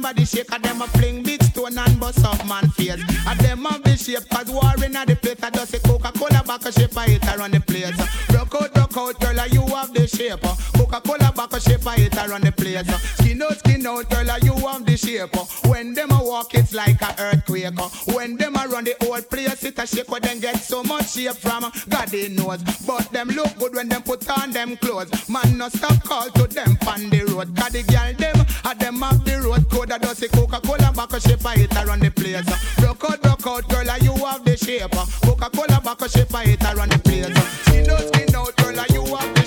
body shake, and them a fling big stone and bust up man face. And them a be shape, cause war inna the place. I just a Coca-Cola back a shape, I hit around the place. Broke out, broke out, girl, you have the shape. Coca-Cola back a shape, I hit around the place. Skin out, skin out, girl, you have the shape. When them a walk, it's like a earthquake. When them a run the whole place, it a shake, when them get so much shape from God they knows. But them look good when them put on them clothes. Man, no stop call to them on the road. Cause the girl them, at them off the road code with a dusty Coca-Cola back a shape it around the place. Broke out, broke out, girl, and you have the shape. Coca-Cola back a shape it around the place. Skin out, skin out, girl, and you have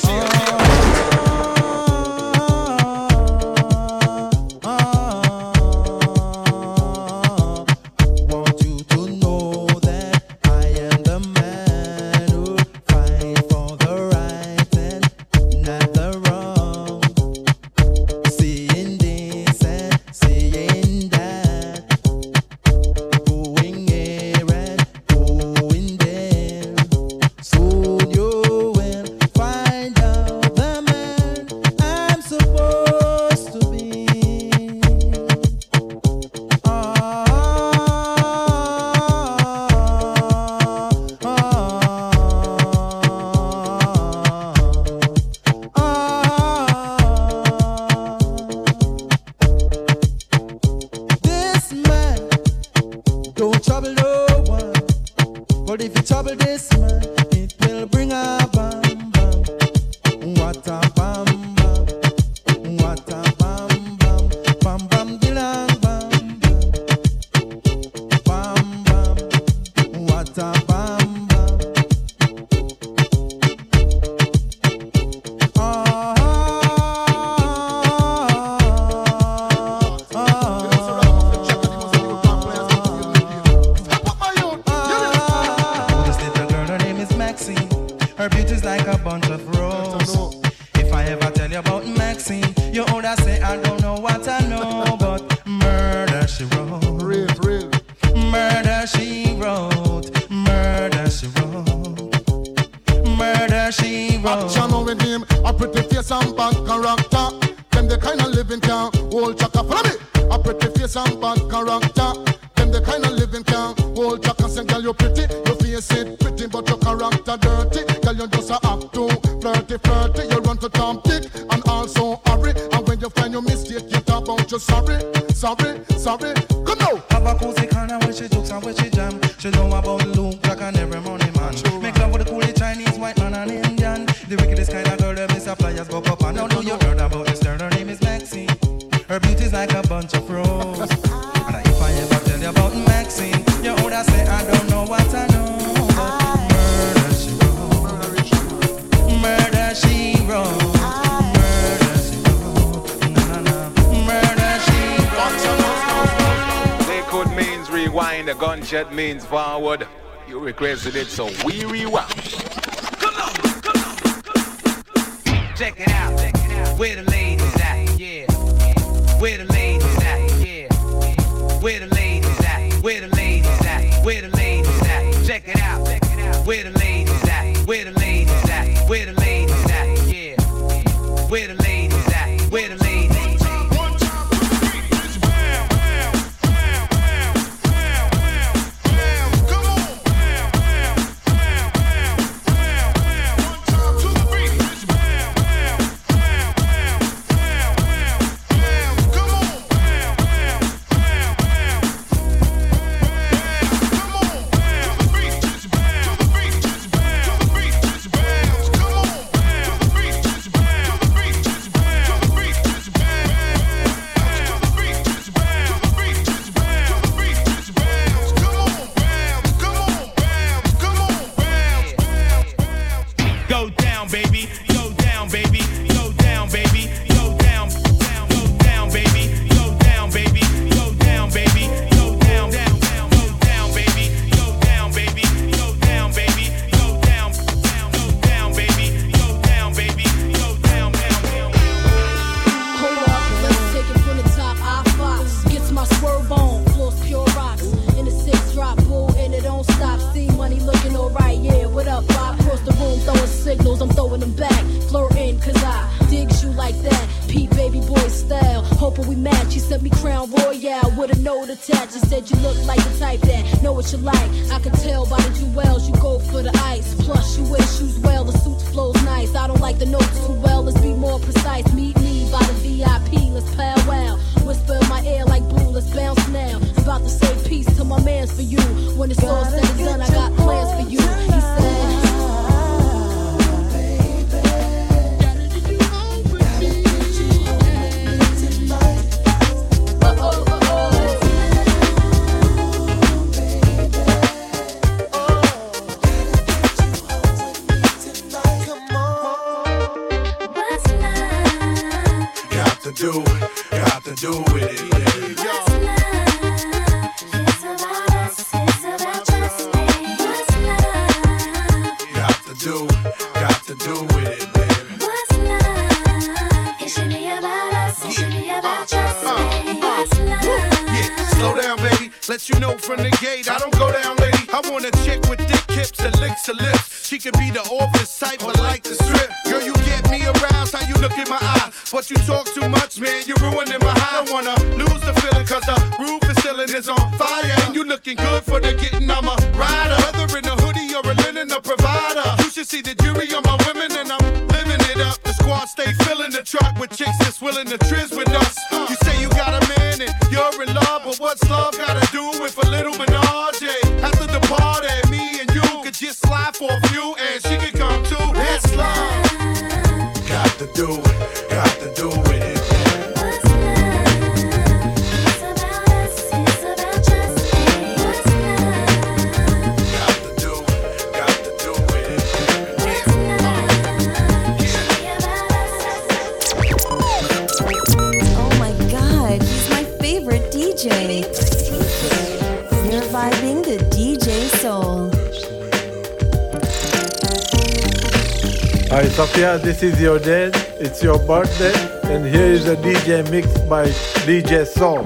is your day, it's your birthday, and here is a DJ mix by DJ Soul.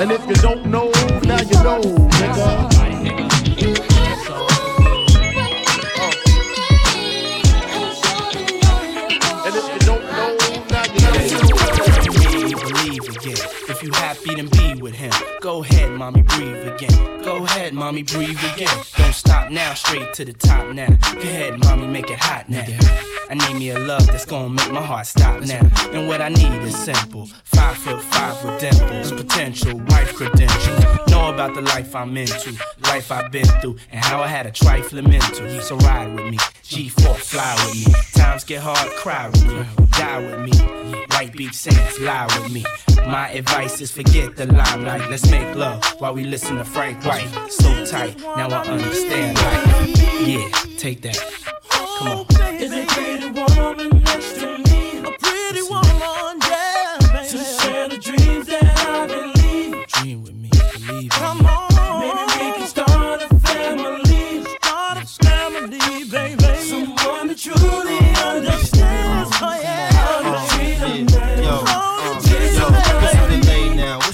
And if you don't know, now you know, nigga. And if you don't know, now you know. believe again. If you happy, then be with him. Go ahead, mommy, breathe again. Ahead, mommy, breathe again. Don't stop now, straight to the top now. Go ahead, mommy, make it hot now. I need me a love that's gonna make my heart stop now. And what I need is simple. Five foot five with dimples, potential wife credentials. Know about the life I'm into, life I've been through, and how I had a trifling mental. So ride with me, G4, fly with me. Times get hard, cry with me, die with me. White beach sands, lie with me. My advice is forget the limelight. Let's make love while we listen to Frank White. So tight, now I understand. Yeah, take that. Come on.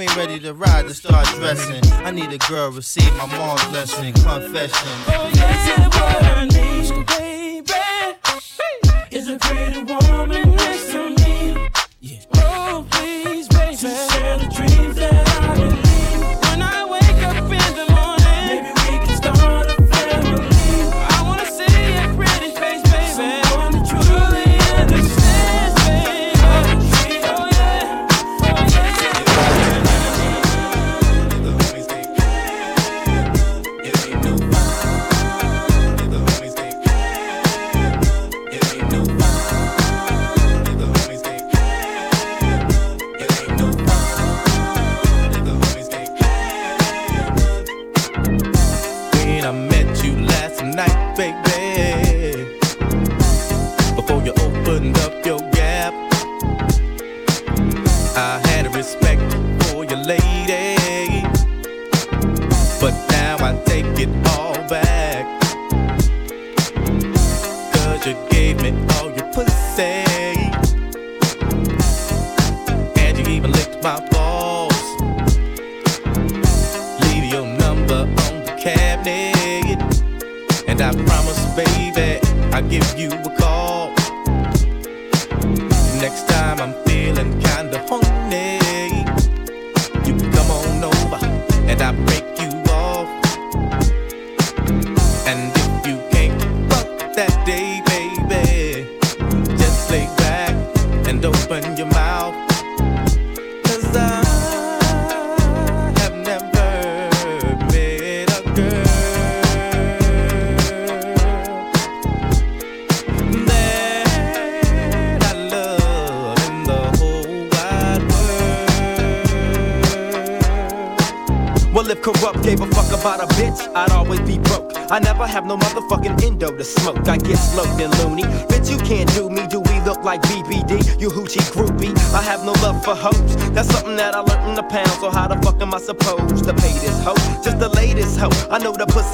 ain't ready to ride to start dressing. I need a girl, receive my mom's blessing, confession. Oh, yeah, what I need, baby, is a pretty woman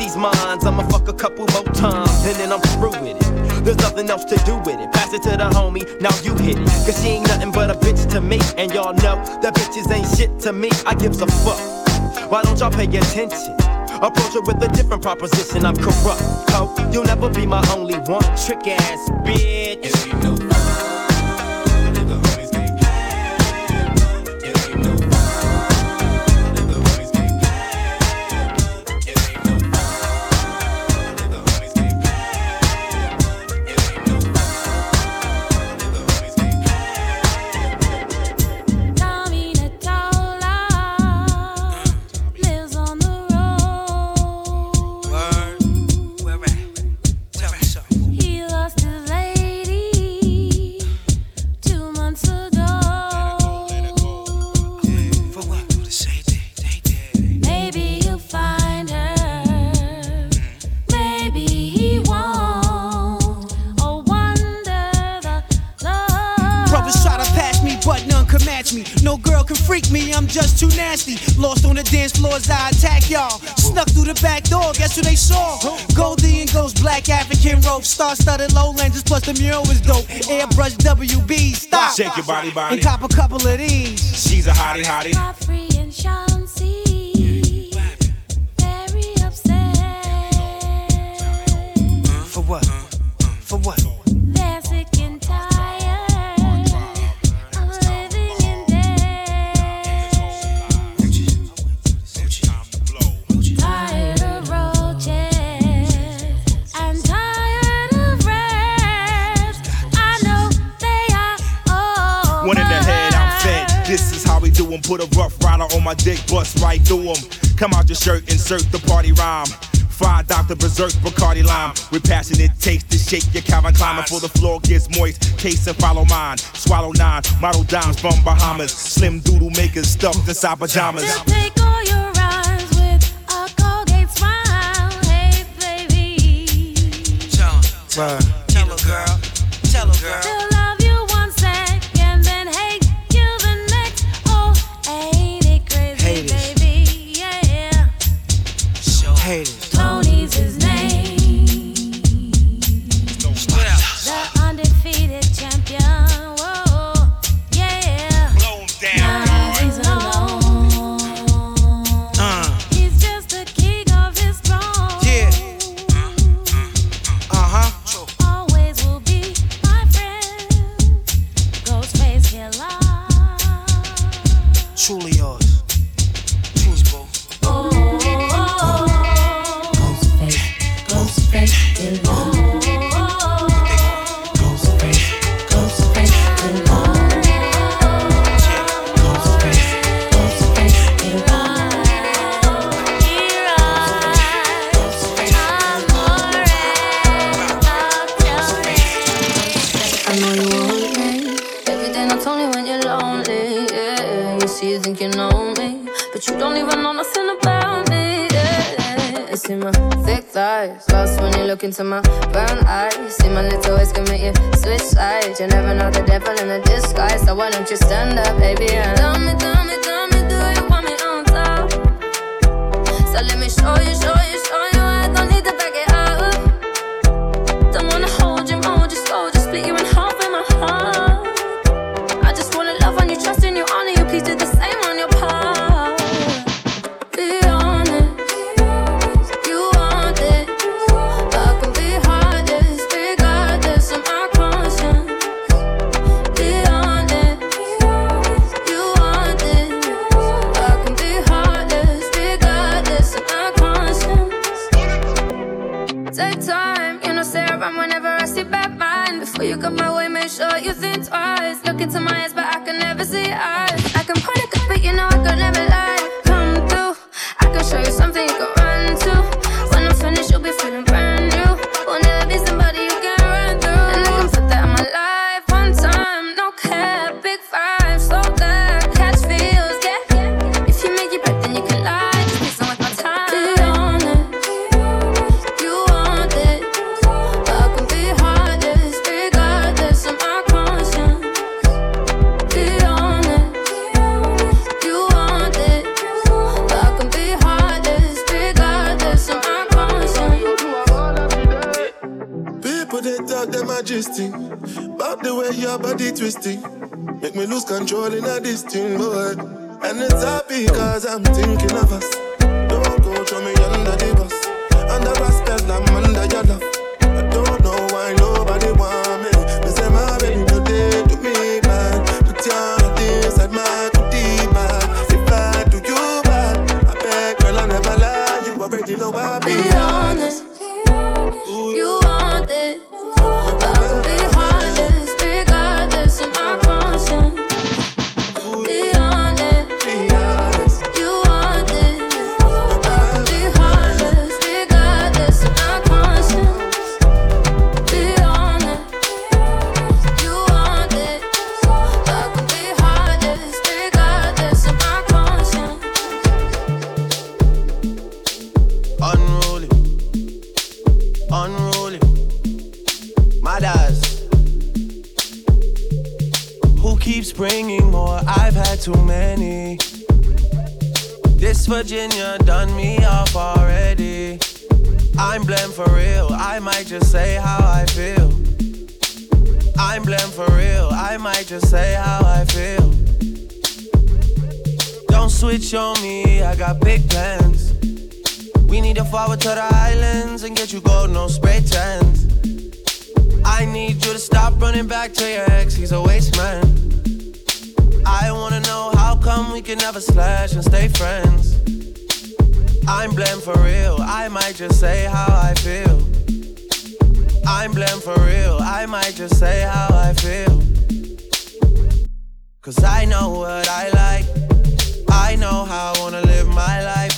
know minds. I'ma fuck a couple more times and then I'm through with it. There's nothing else to do with it. Pass it to the homie. Now you hit it. Cause she ain't nothing but a bitch to me. And y'all know that bitches ain't shit to me. I gives a fuck. Why don't y'all pay attention? Approach her with a different proposition. I'm corrupt, ho. You'll never be my only one. Trick ass bitch. Body, body. And cop a couple of these. She's a hottie, hottie. Godfrey and Chauncey, very upset. For what? For what? Put a rough rider on my dick, bust right through him. Come out your shirt, insert the party rhyme. Fried Dr. Berserk, Bacardi Lime. With passion it takes to shake your Calvin Klein before the floor gets moist. Case and follow mine. Swallow nine, model dimes from Bahamas. Slim doodle makers stuffed inside pajamas. Take all your rhymes with a Colgate smile. Hey, baby. to the islands and get you gold, no spray tents. I need you to stop running back to your ex, he's a waste man. I wanna know how come we can never slash and stay friends. I'm blamed for real, I might just say how I feel. I'm blamed for real, I might just say how I feel. Cause I know what I like, I know how I wanna live my life.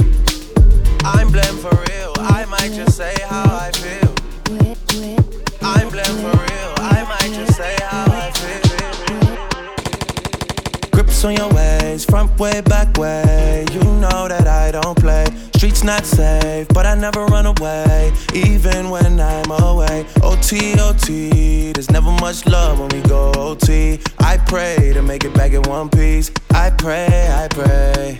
I'm blamed for real, I might just say how I feel. I'm blamed for real, I might just say how I feel. Grips on your ways, front way, back way. You know that I don't play. Streets not safe, but I never run away, even when I'm away. OT, OT, there's never much love when we go OT. I pray to make it back in one piece. I pray, I pray.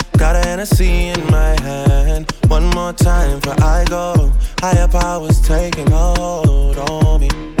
Got a Hennessy in my hand. One more time before I go. Higher powers taking hold on me.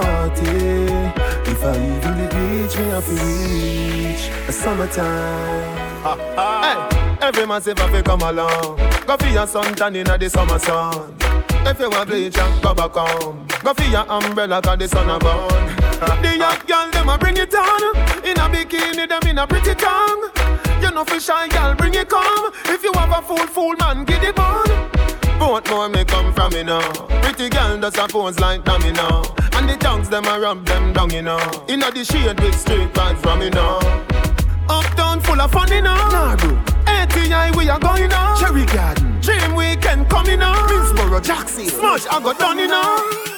party. If I even the beach, me have to reach a summertime. Hey, every massive have to come along. Go for your sun tan inna the summer sun. If you want bleach and go back home. Go for your umbrella 'cause the sun a burn. the young girl them a bring it on. In a bikini them in a pretty tongue. You know for shy girl bring it come. If you have a fool fool man get it on. Both more may come from me now. Pretty girl does a pose like dummy now. And the tongues them a rub them down you know. Inna the shade with straight vibes from me now. Uptown full of fun, you know. Nardo. ATI, we are going on. Cherry Garden. Dream Weekend coming on. Minsboro, Jackson. Smash, I got done, you know.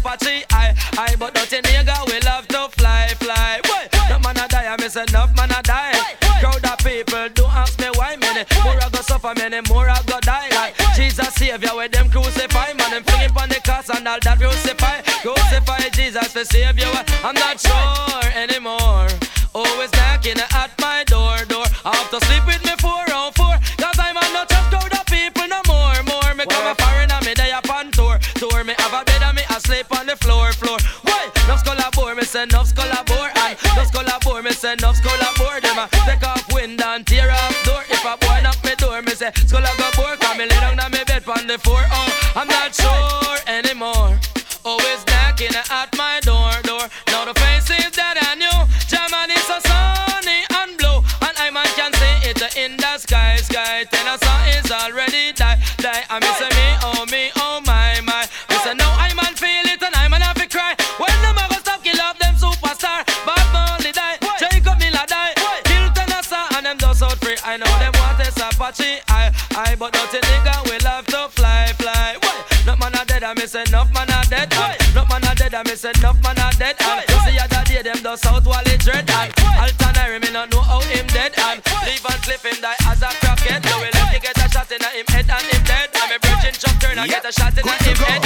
Apache, I, I, but nothing nigga we love to fly, fly. Boy, no man a die, I miss enough man a die. Crowd of people, don't ask me why many more I go suffer, many more I go die. Like Jesus Savior with them crucify. Man, them flinging on the cross and all that crucify, crucify Jesus save you. I'm not sure anymore. Always knocking at bore, me skull a. Them a take off wind and tear off door. If a boy knock me door, me say skull a go bore. Come me lay down on me bed on the floor. Oh, I'm not sure a I miss enough man a dead. And you see other day them just out while it dread. And Alton I me not know how him dead. And leave and slip him die as a crackhead. So we let you get a shot in him head and him dead. I'm a virgin chuck turn and get a shot in him head.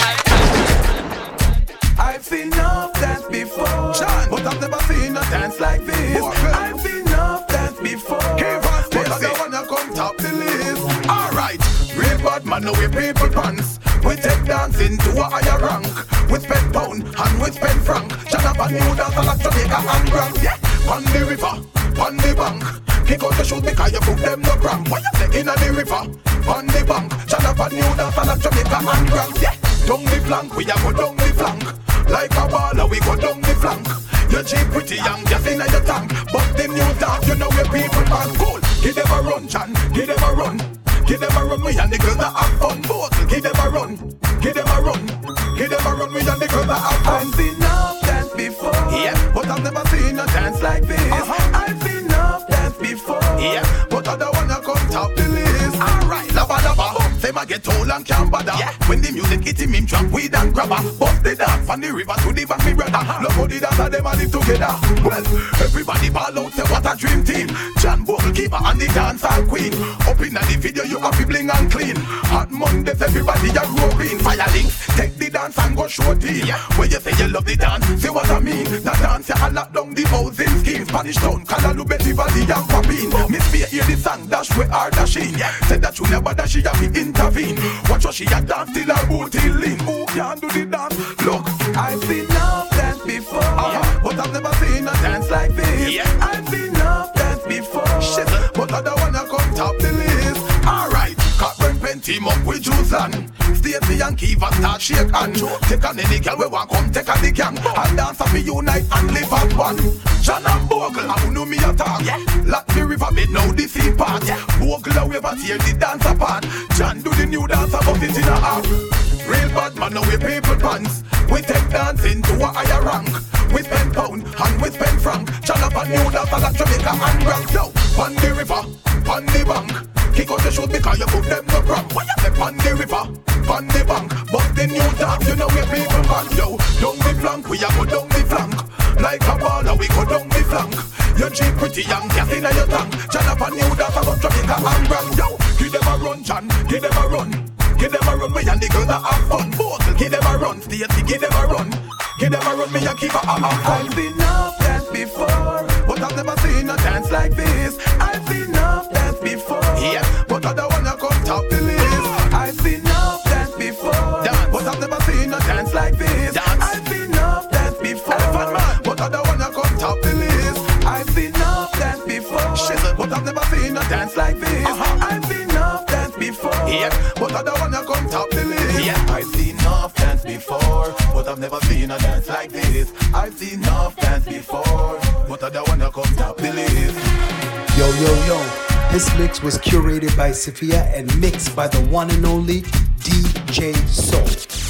I've seen enough dance before, but I've never seen a dance like this. I've seen enough dance before, but I don't wanna come top the list. Alright, real bad man, know we people pants. We take dancing to a higher rank. We spend pound and we spend franc. Jonathan New dance like Jamaica and Grand. Yeah, on the river, on the bank. Kick out the shoes because you put them no cramp. Why you say in the river, on the bank. Jonathan New dance like Jamaica and Grand. Yeah, down the flank, we a go down the flank. Like a baller, we go down the flank. You cheap pretty young, just in a your tank. But the new dance, you know where people are cool. Give them a run, John, give them a run. Give them a run, we and the girls that have fun. Both, give them a run, give them a run. Give them a run, we and the girls that have fun. I've seen enough dance before, yeah, but I've never seen a dance like this. Uh-huh. I've seen enough dance before, yeah, say my get old and can't bother. Yeah. When the music hit him, him drop weed and grabber. Bust the dance from the river to the bank, me brother. Look how the dance them and live together. Well, everybody ball out, say what a dream team. John Bull keeper and the dancehall queen. Up in the video, you have to bling and clean. Hot Mondays, everybody a roving. Fire links, take the dance and go show team. When you say you love the dance, see what I mean. The dance, you lock down the housing scheme. Spanish town, Calalu, Betty Valley and Papine. Miss Fear hear the song, dash we are dashing. Said that you never dash, she have to intervene. Watch how she a dance till her booty lean. Who can do the dance? Look, I've seen enough dance before, uh-huh. but I've never seen a dance like this. I've team up with Juiceland. Stacey and Keiva start shake hand. Take on any girl we want come take on the gang. And dance and me unite and live as one. John and Bogle, I know me attack. Lock the river bed now the sea part. Bogle away but tear the dance apart. John do the new dance about it in a half. Real bad man, now we people pants. We take dancing to a higher rank. We spend pound and we spend franc. A new dance like Jamaica and Grand. Yo, on the river, on the bank. Kick out the shoes because you put them no cramp. Why you say on the river, on the bank? But the new dance, you know we people man. Yo, down the flank, we a go down the flank. Like a baller, we go down the flank. You cheap pretty young, gas in your tank. A new dance about Jamaica and Grand. Yo, give them a run, John, give them a run. Give them a run, me and the girls that have fun. Both, give them a run, Stacey, give them a run. Give them a run, me and keep a have fun. I've seen enough dance before, but I've never seen a dance like this. I've seen enough dance before, yeah, but I don't wanna come top the list. I've seen enough dance before, but I've never seen a dance like this. I've seen enough dance before, but I don't wanna come top the list. I've seen enough dance before, but I've never seen a dance like this. I've yeah, but I don't wanna come top the list. Yeah, I've seen enough dance before, but I've never seen a dance like this. I've seen enough dance before, but I don't wanna come top the list. Yo, yo, yo. This mix was curated by Sophia and mixed by the one and only DJ Soul.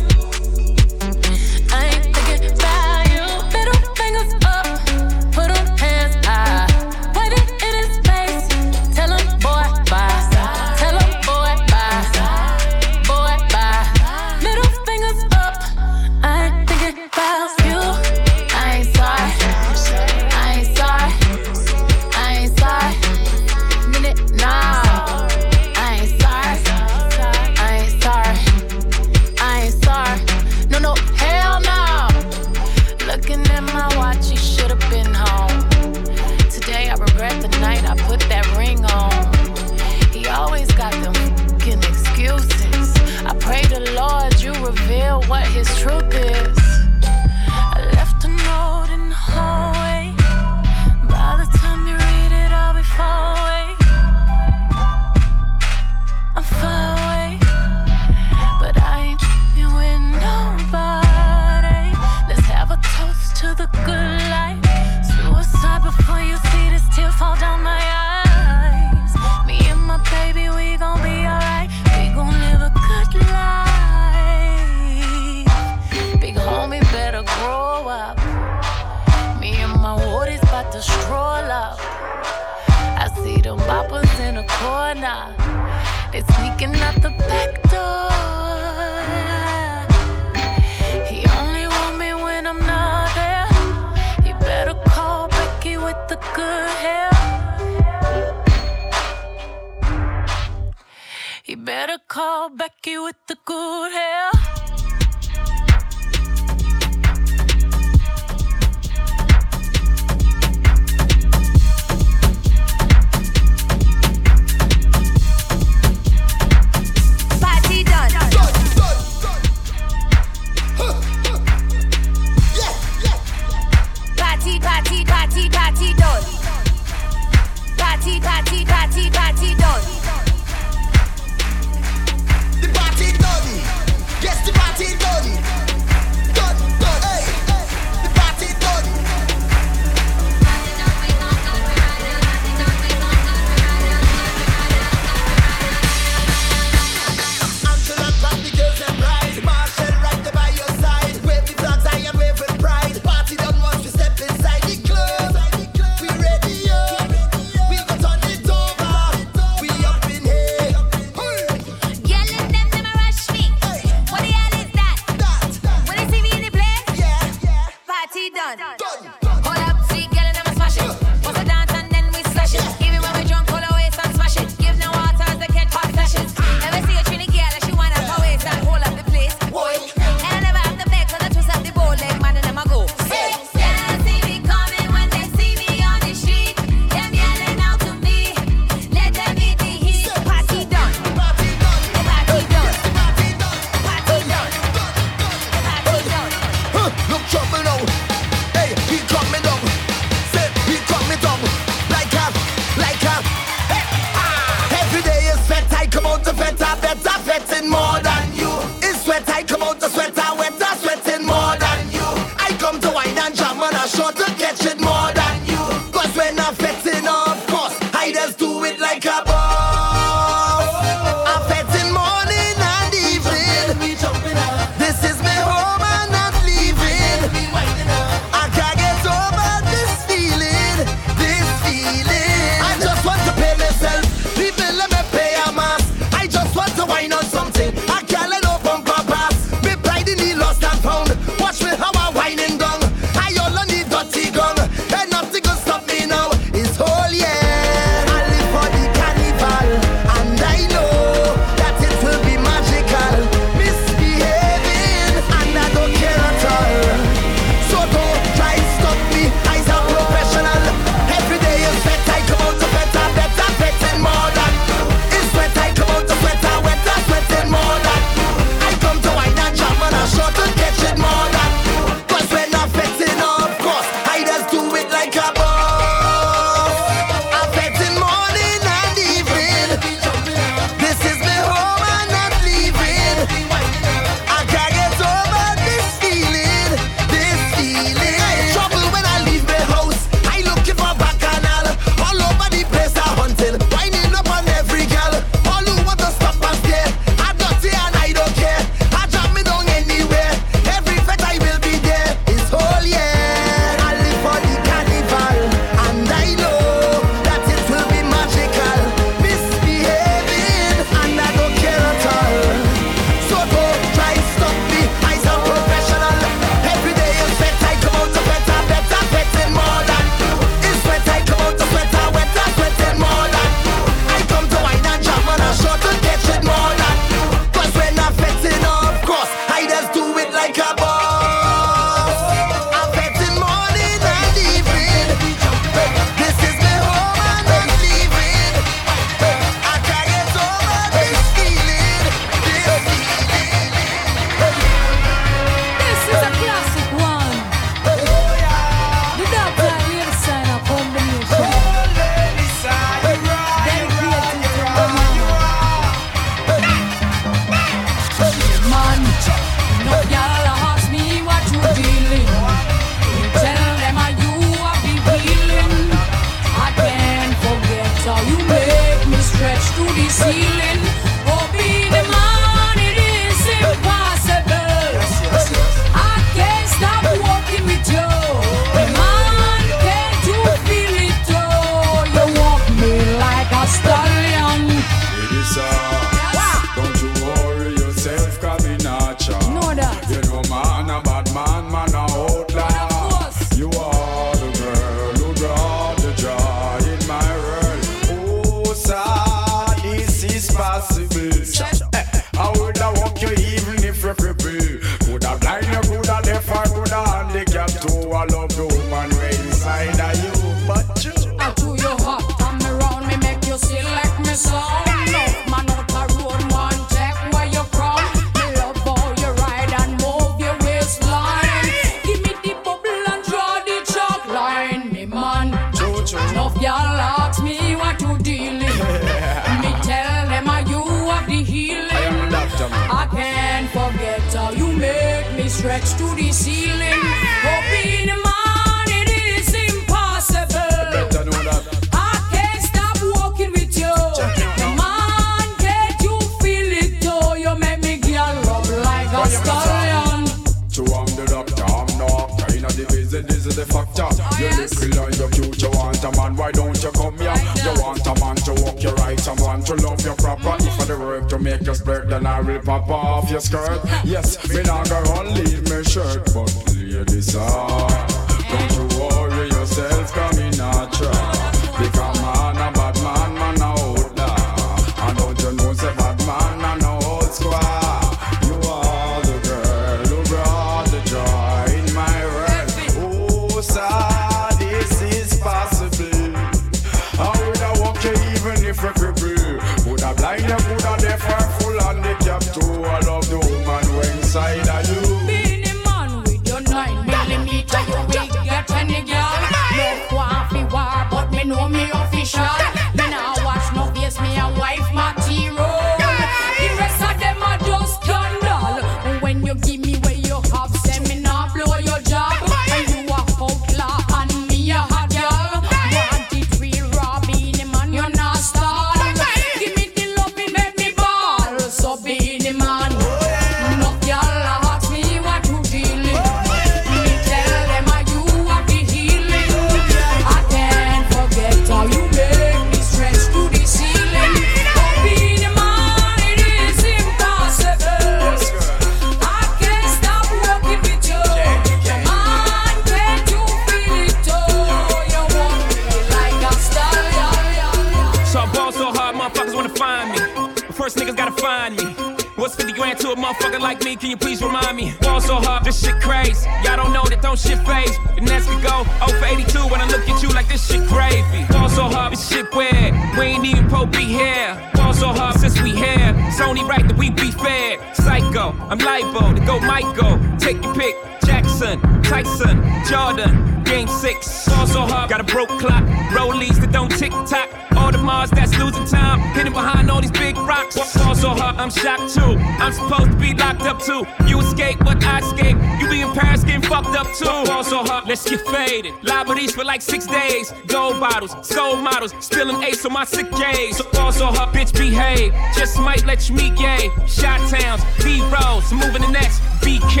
like six days. Gold bottles, soul models, spilling ace on my sick days. So also her bitch behave. Just might let you meet gay. Shot towns, B rolls, moving the next BK.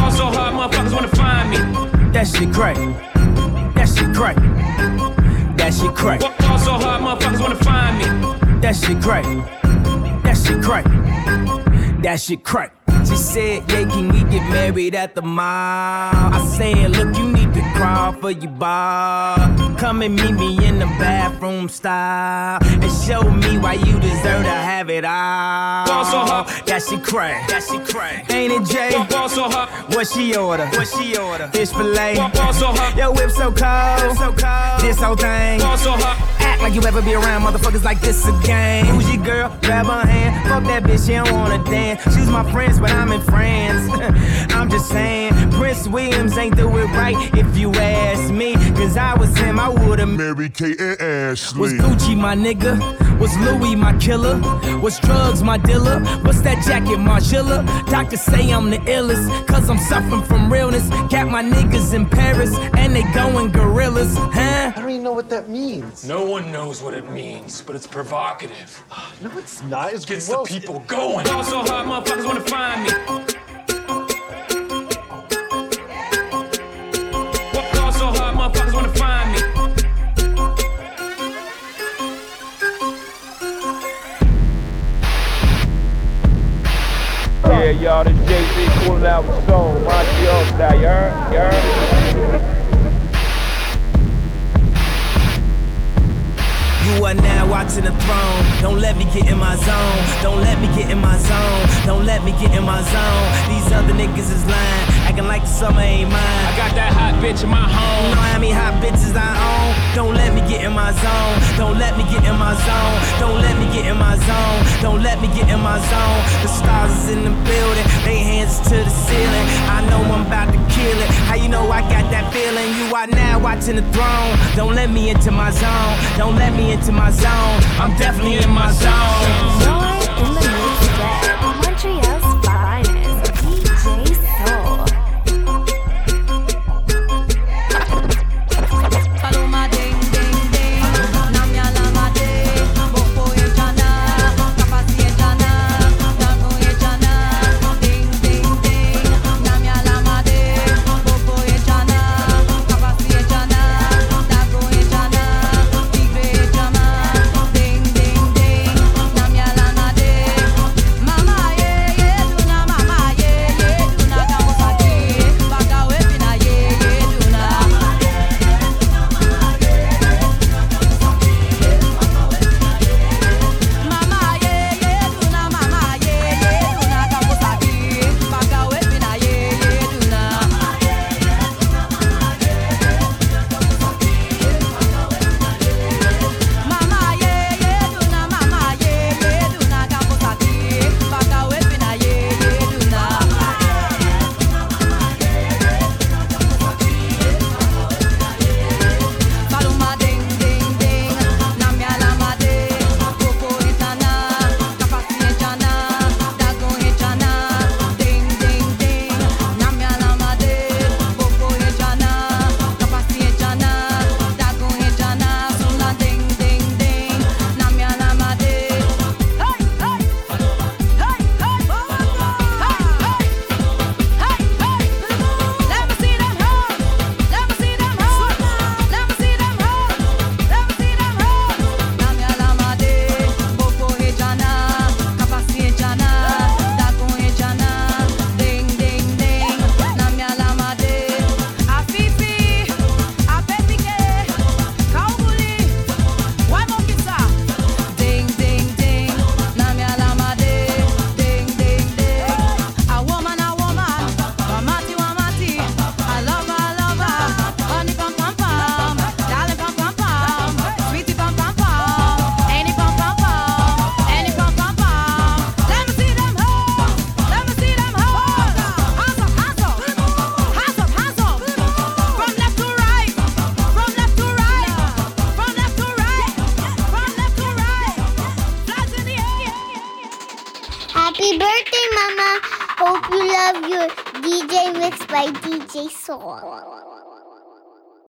Also her motherfuckers wanna find me. That shit crack. That shit crack. That shit crack. Also her motherfuckers wanna find me. That shit crack. That shit crack. That shit crack. She said, yeah, can we get married at the mall? I said, look, you crawl for you, Bob. Come and meet me in the bathroom style and show me why you deserve to have it all. Ball so hot, that she cray, that she cray. Ain't it Jay? Ball so hot, what she order? What she order? Fish fillet. Ball so hot, yo whip so cold, whip so cold. This whole thing. Ball so hot like you ever be around motherfuckers like this again. Who's your girl? Grab her hand. Fuck that bitch, she don't wanna dance. She's my friends, but I'm in France. [LAUGHS] I'm just saying, Prince Williams ain't do it right if you ask me. Cause I was him, I would've Mary Kate and Ashley. Was Gucci my nigga? Was Louis my killer? Was drugs my dealer? What's that jacket, Margilla? Doctors say I'm the illest, cause I'm suffering from realness. Got my niggas in Paris, and they going gorillas, huh? I don't even know what that means. No one knows what it means, but it's provocative. [GASPS] No, it's not. It's Gets gross. the people going. Ball so hard, motherfuckers wanna find me. Yeah, y'all, this Jay-Z cooling out with Stone. Montreal style, you heard? You heard? You are now watching the throne. Don't let me get in my zone. Don't let me get in my zone. Don't let me get in my zone. These other niggas is lying, acting like the summer ain't mine. I got that hot bitch in my home. You know how many hot bitches I own? Don't let me get in my zone. Don't let me get in my zone. Don't let me get in my zone. Don't let me get in my zone. The stars is in the building. They hands to the ceiling. I know I'm about to kill it. How you know I got that feeling? You are now watching the throne. Don't let me into my zone. Don't let me into my zone. I'm definitely in my zone. Mama. Hope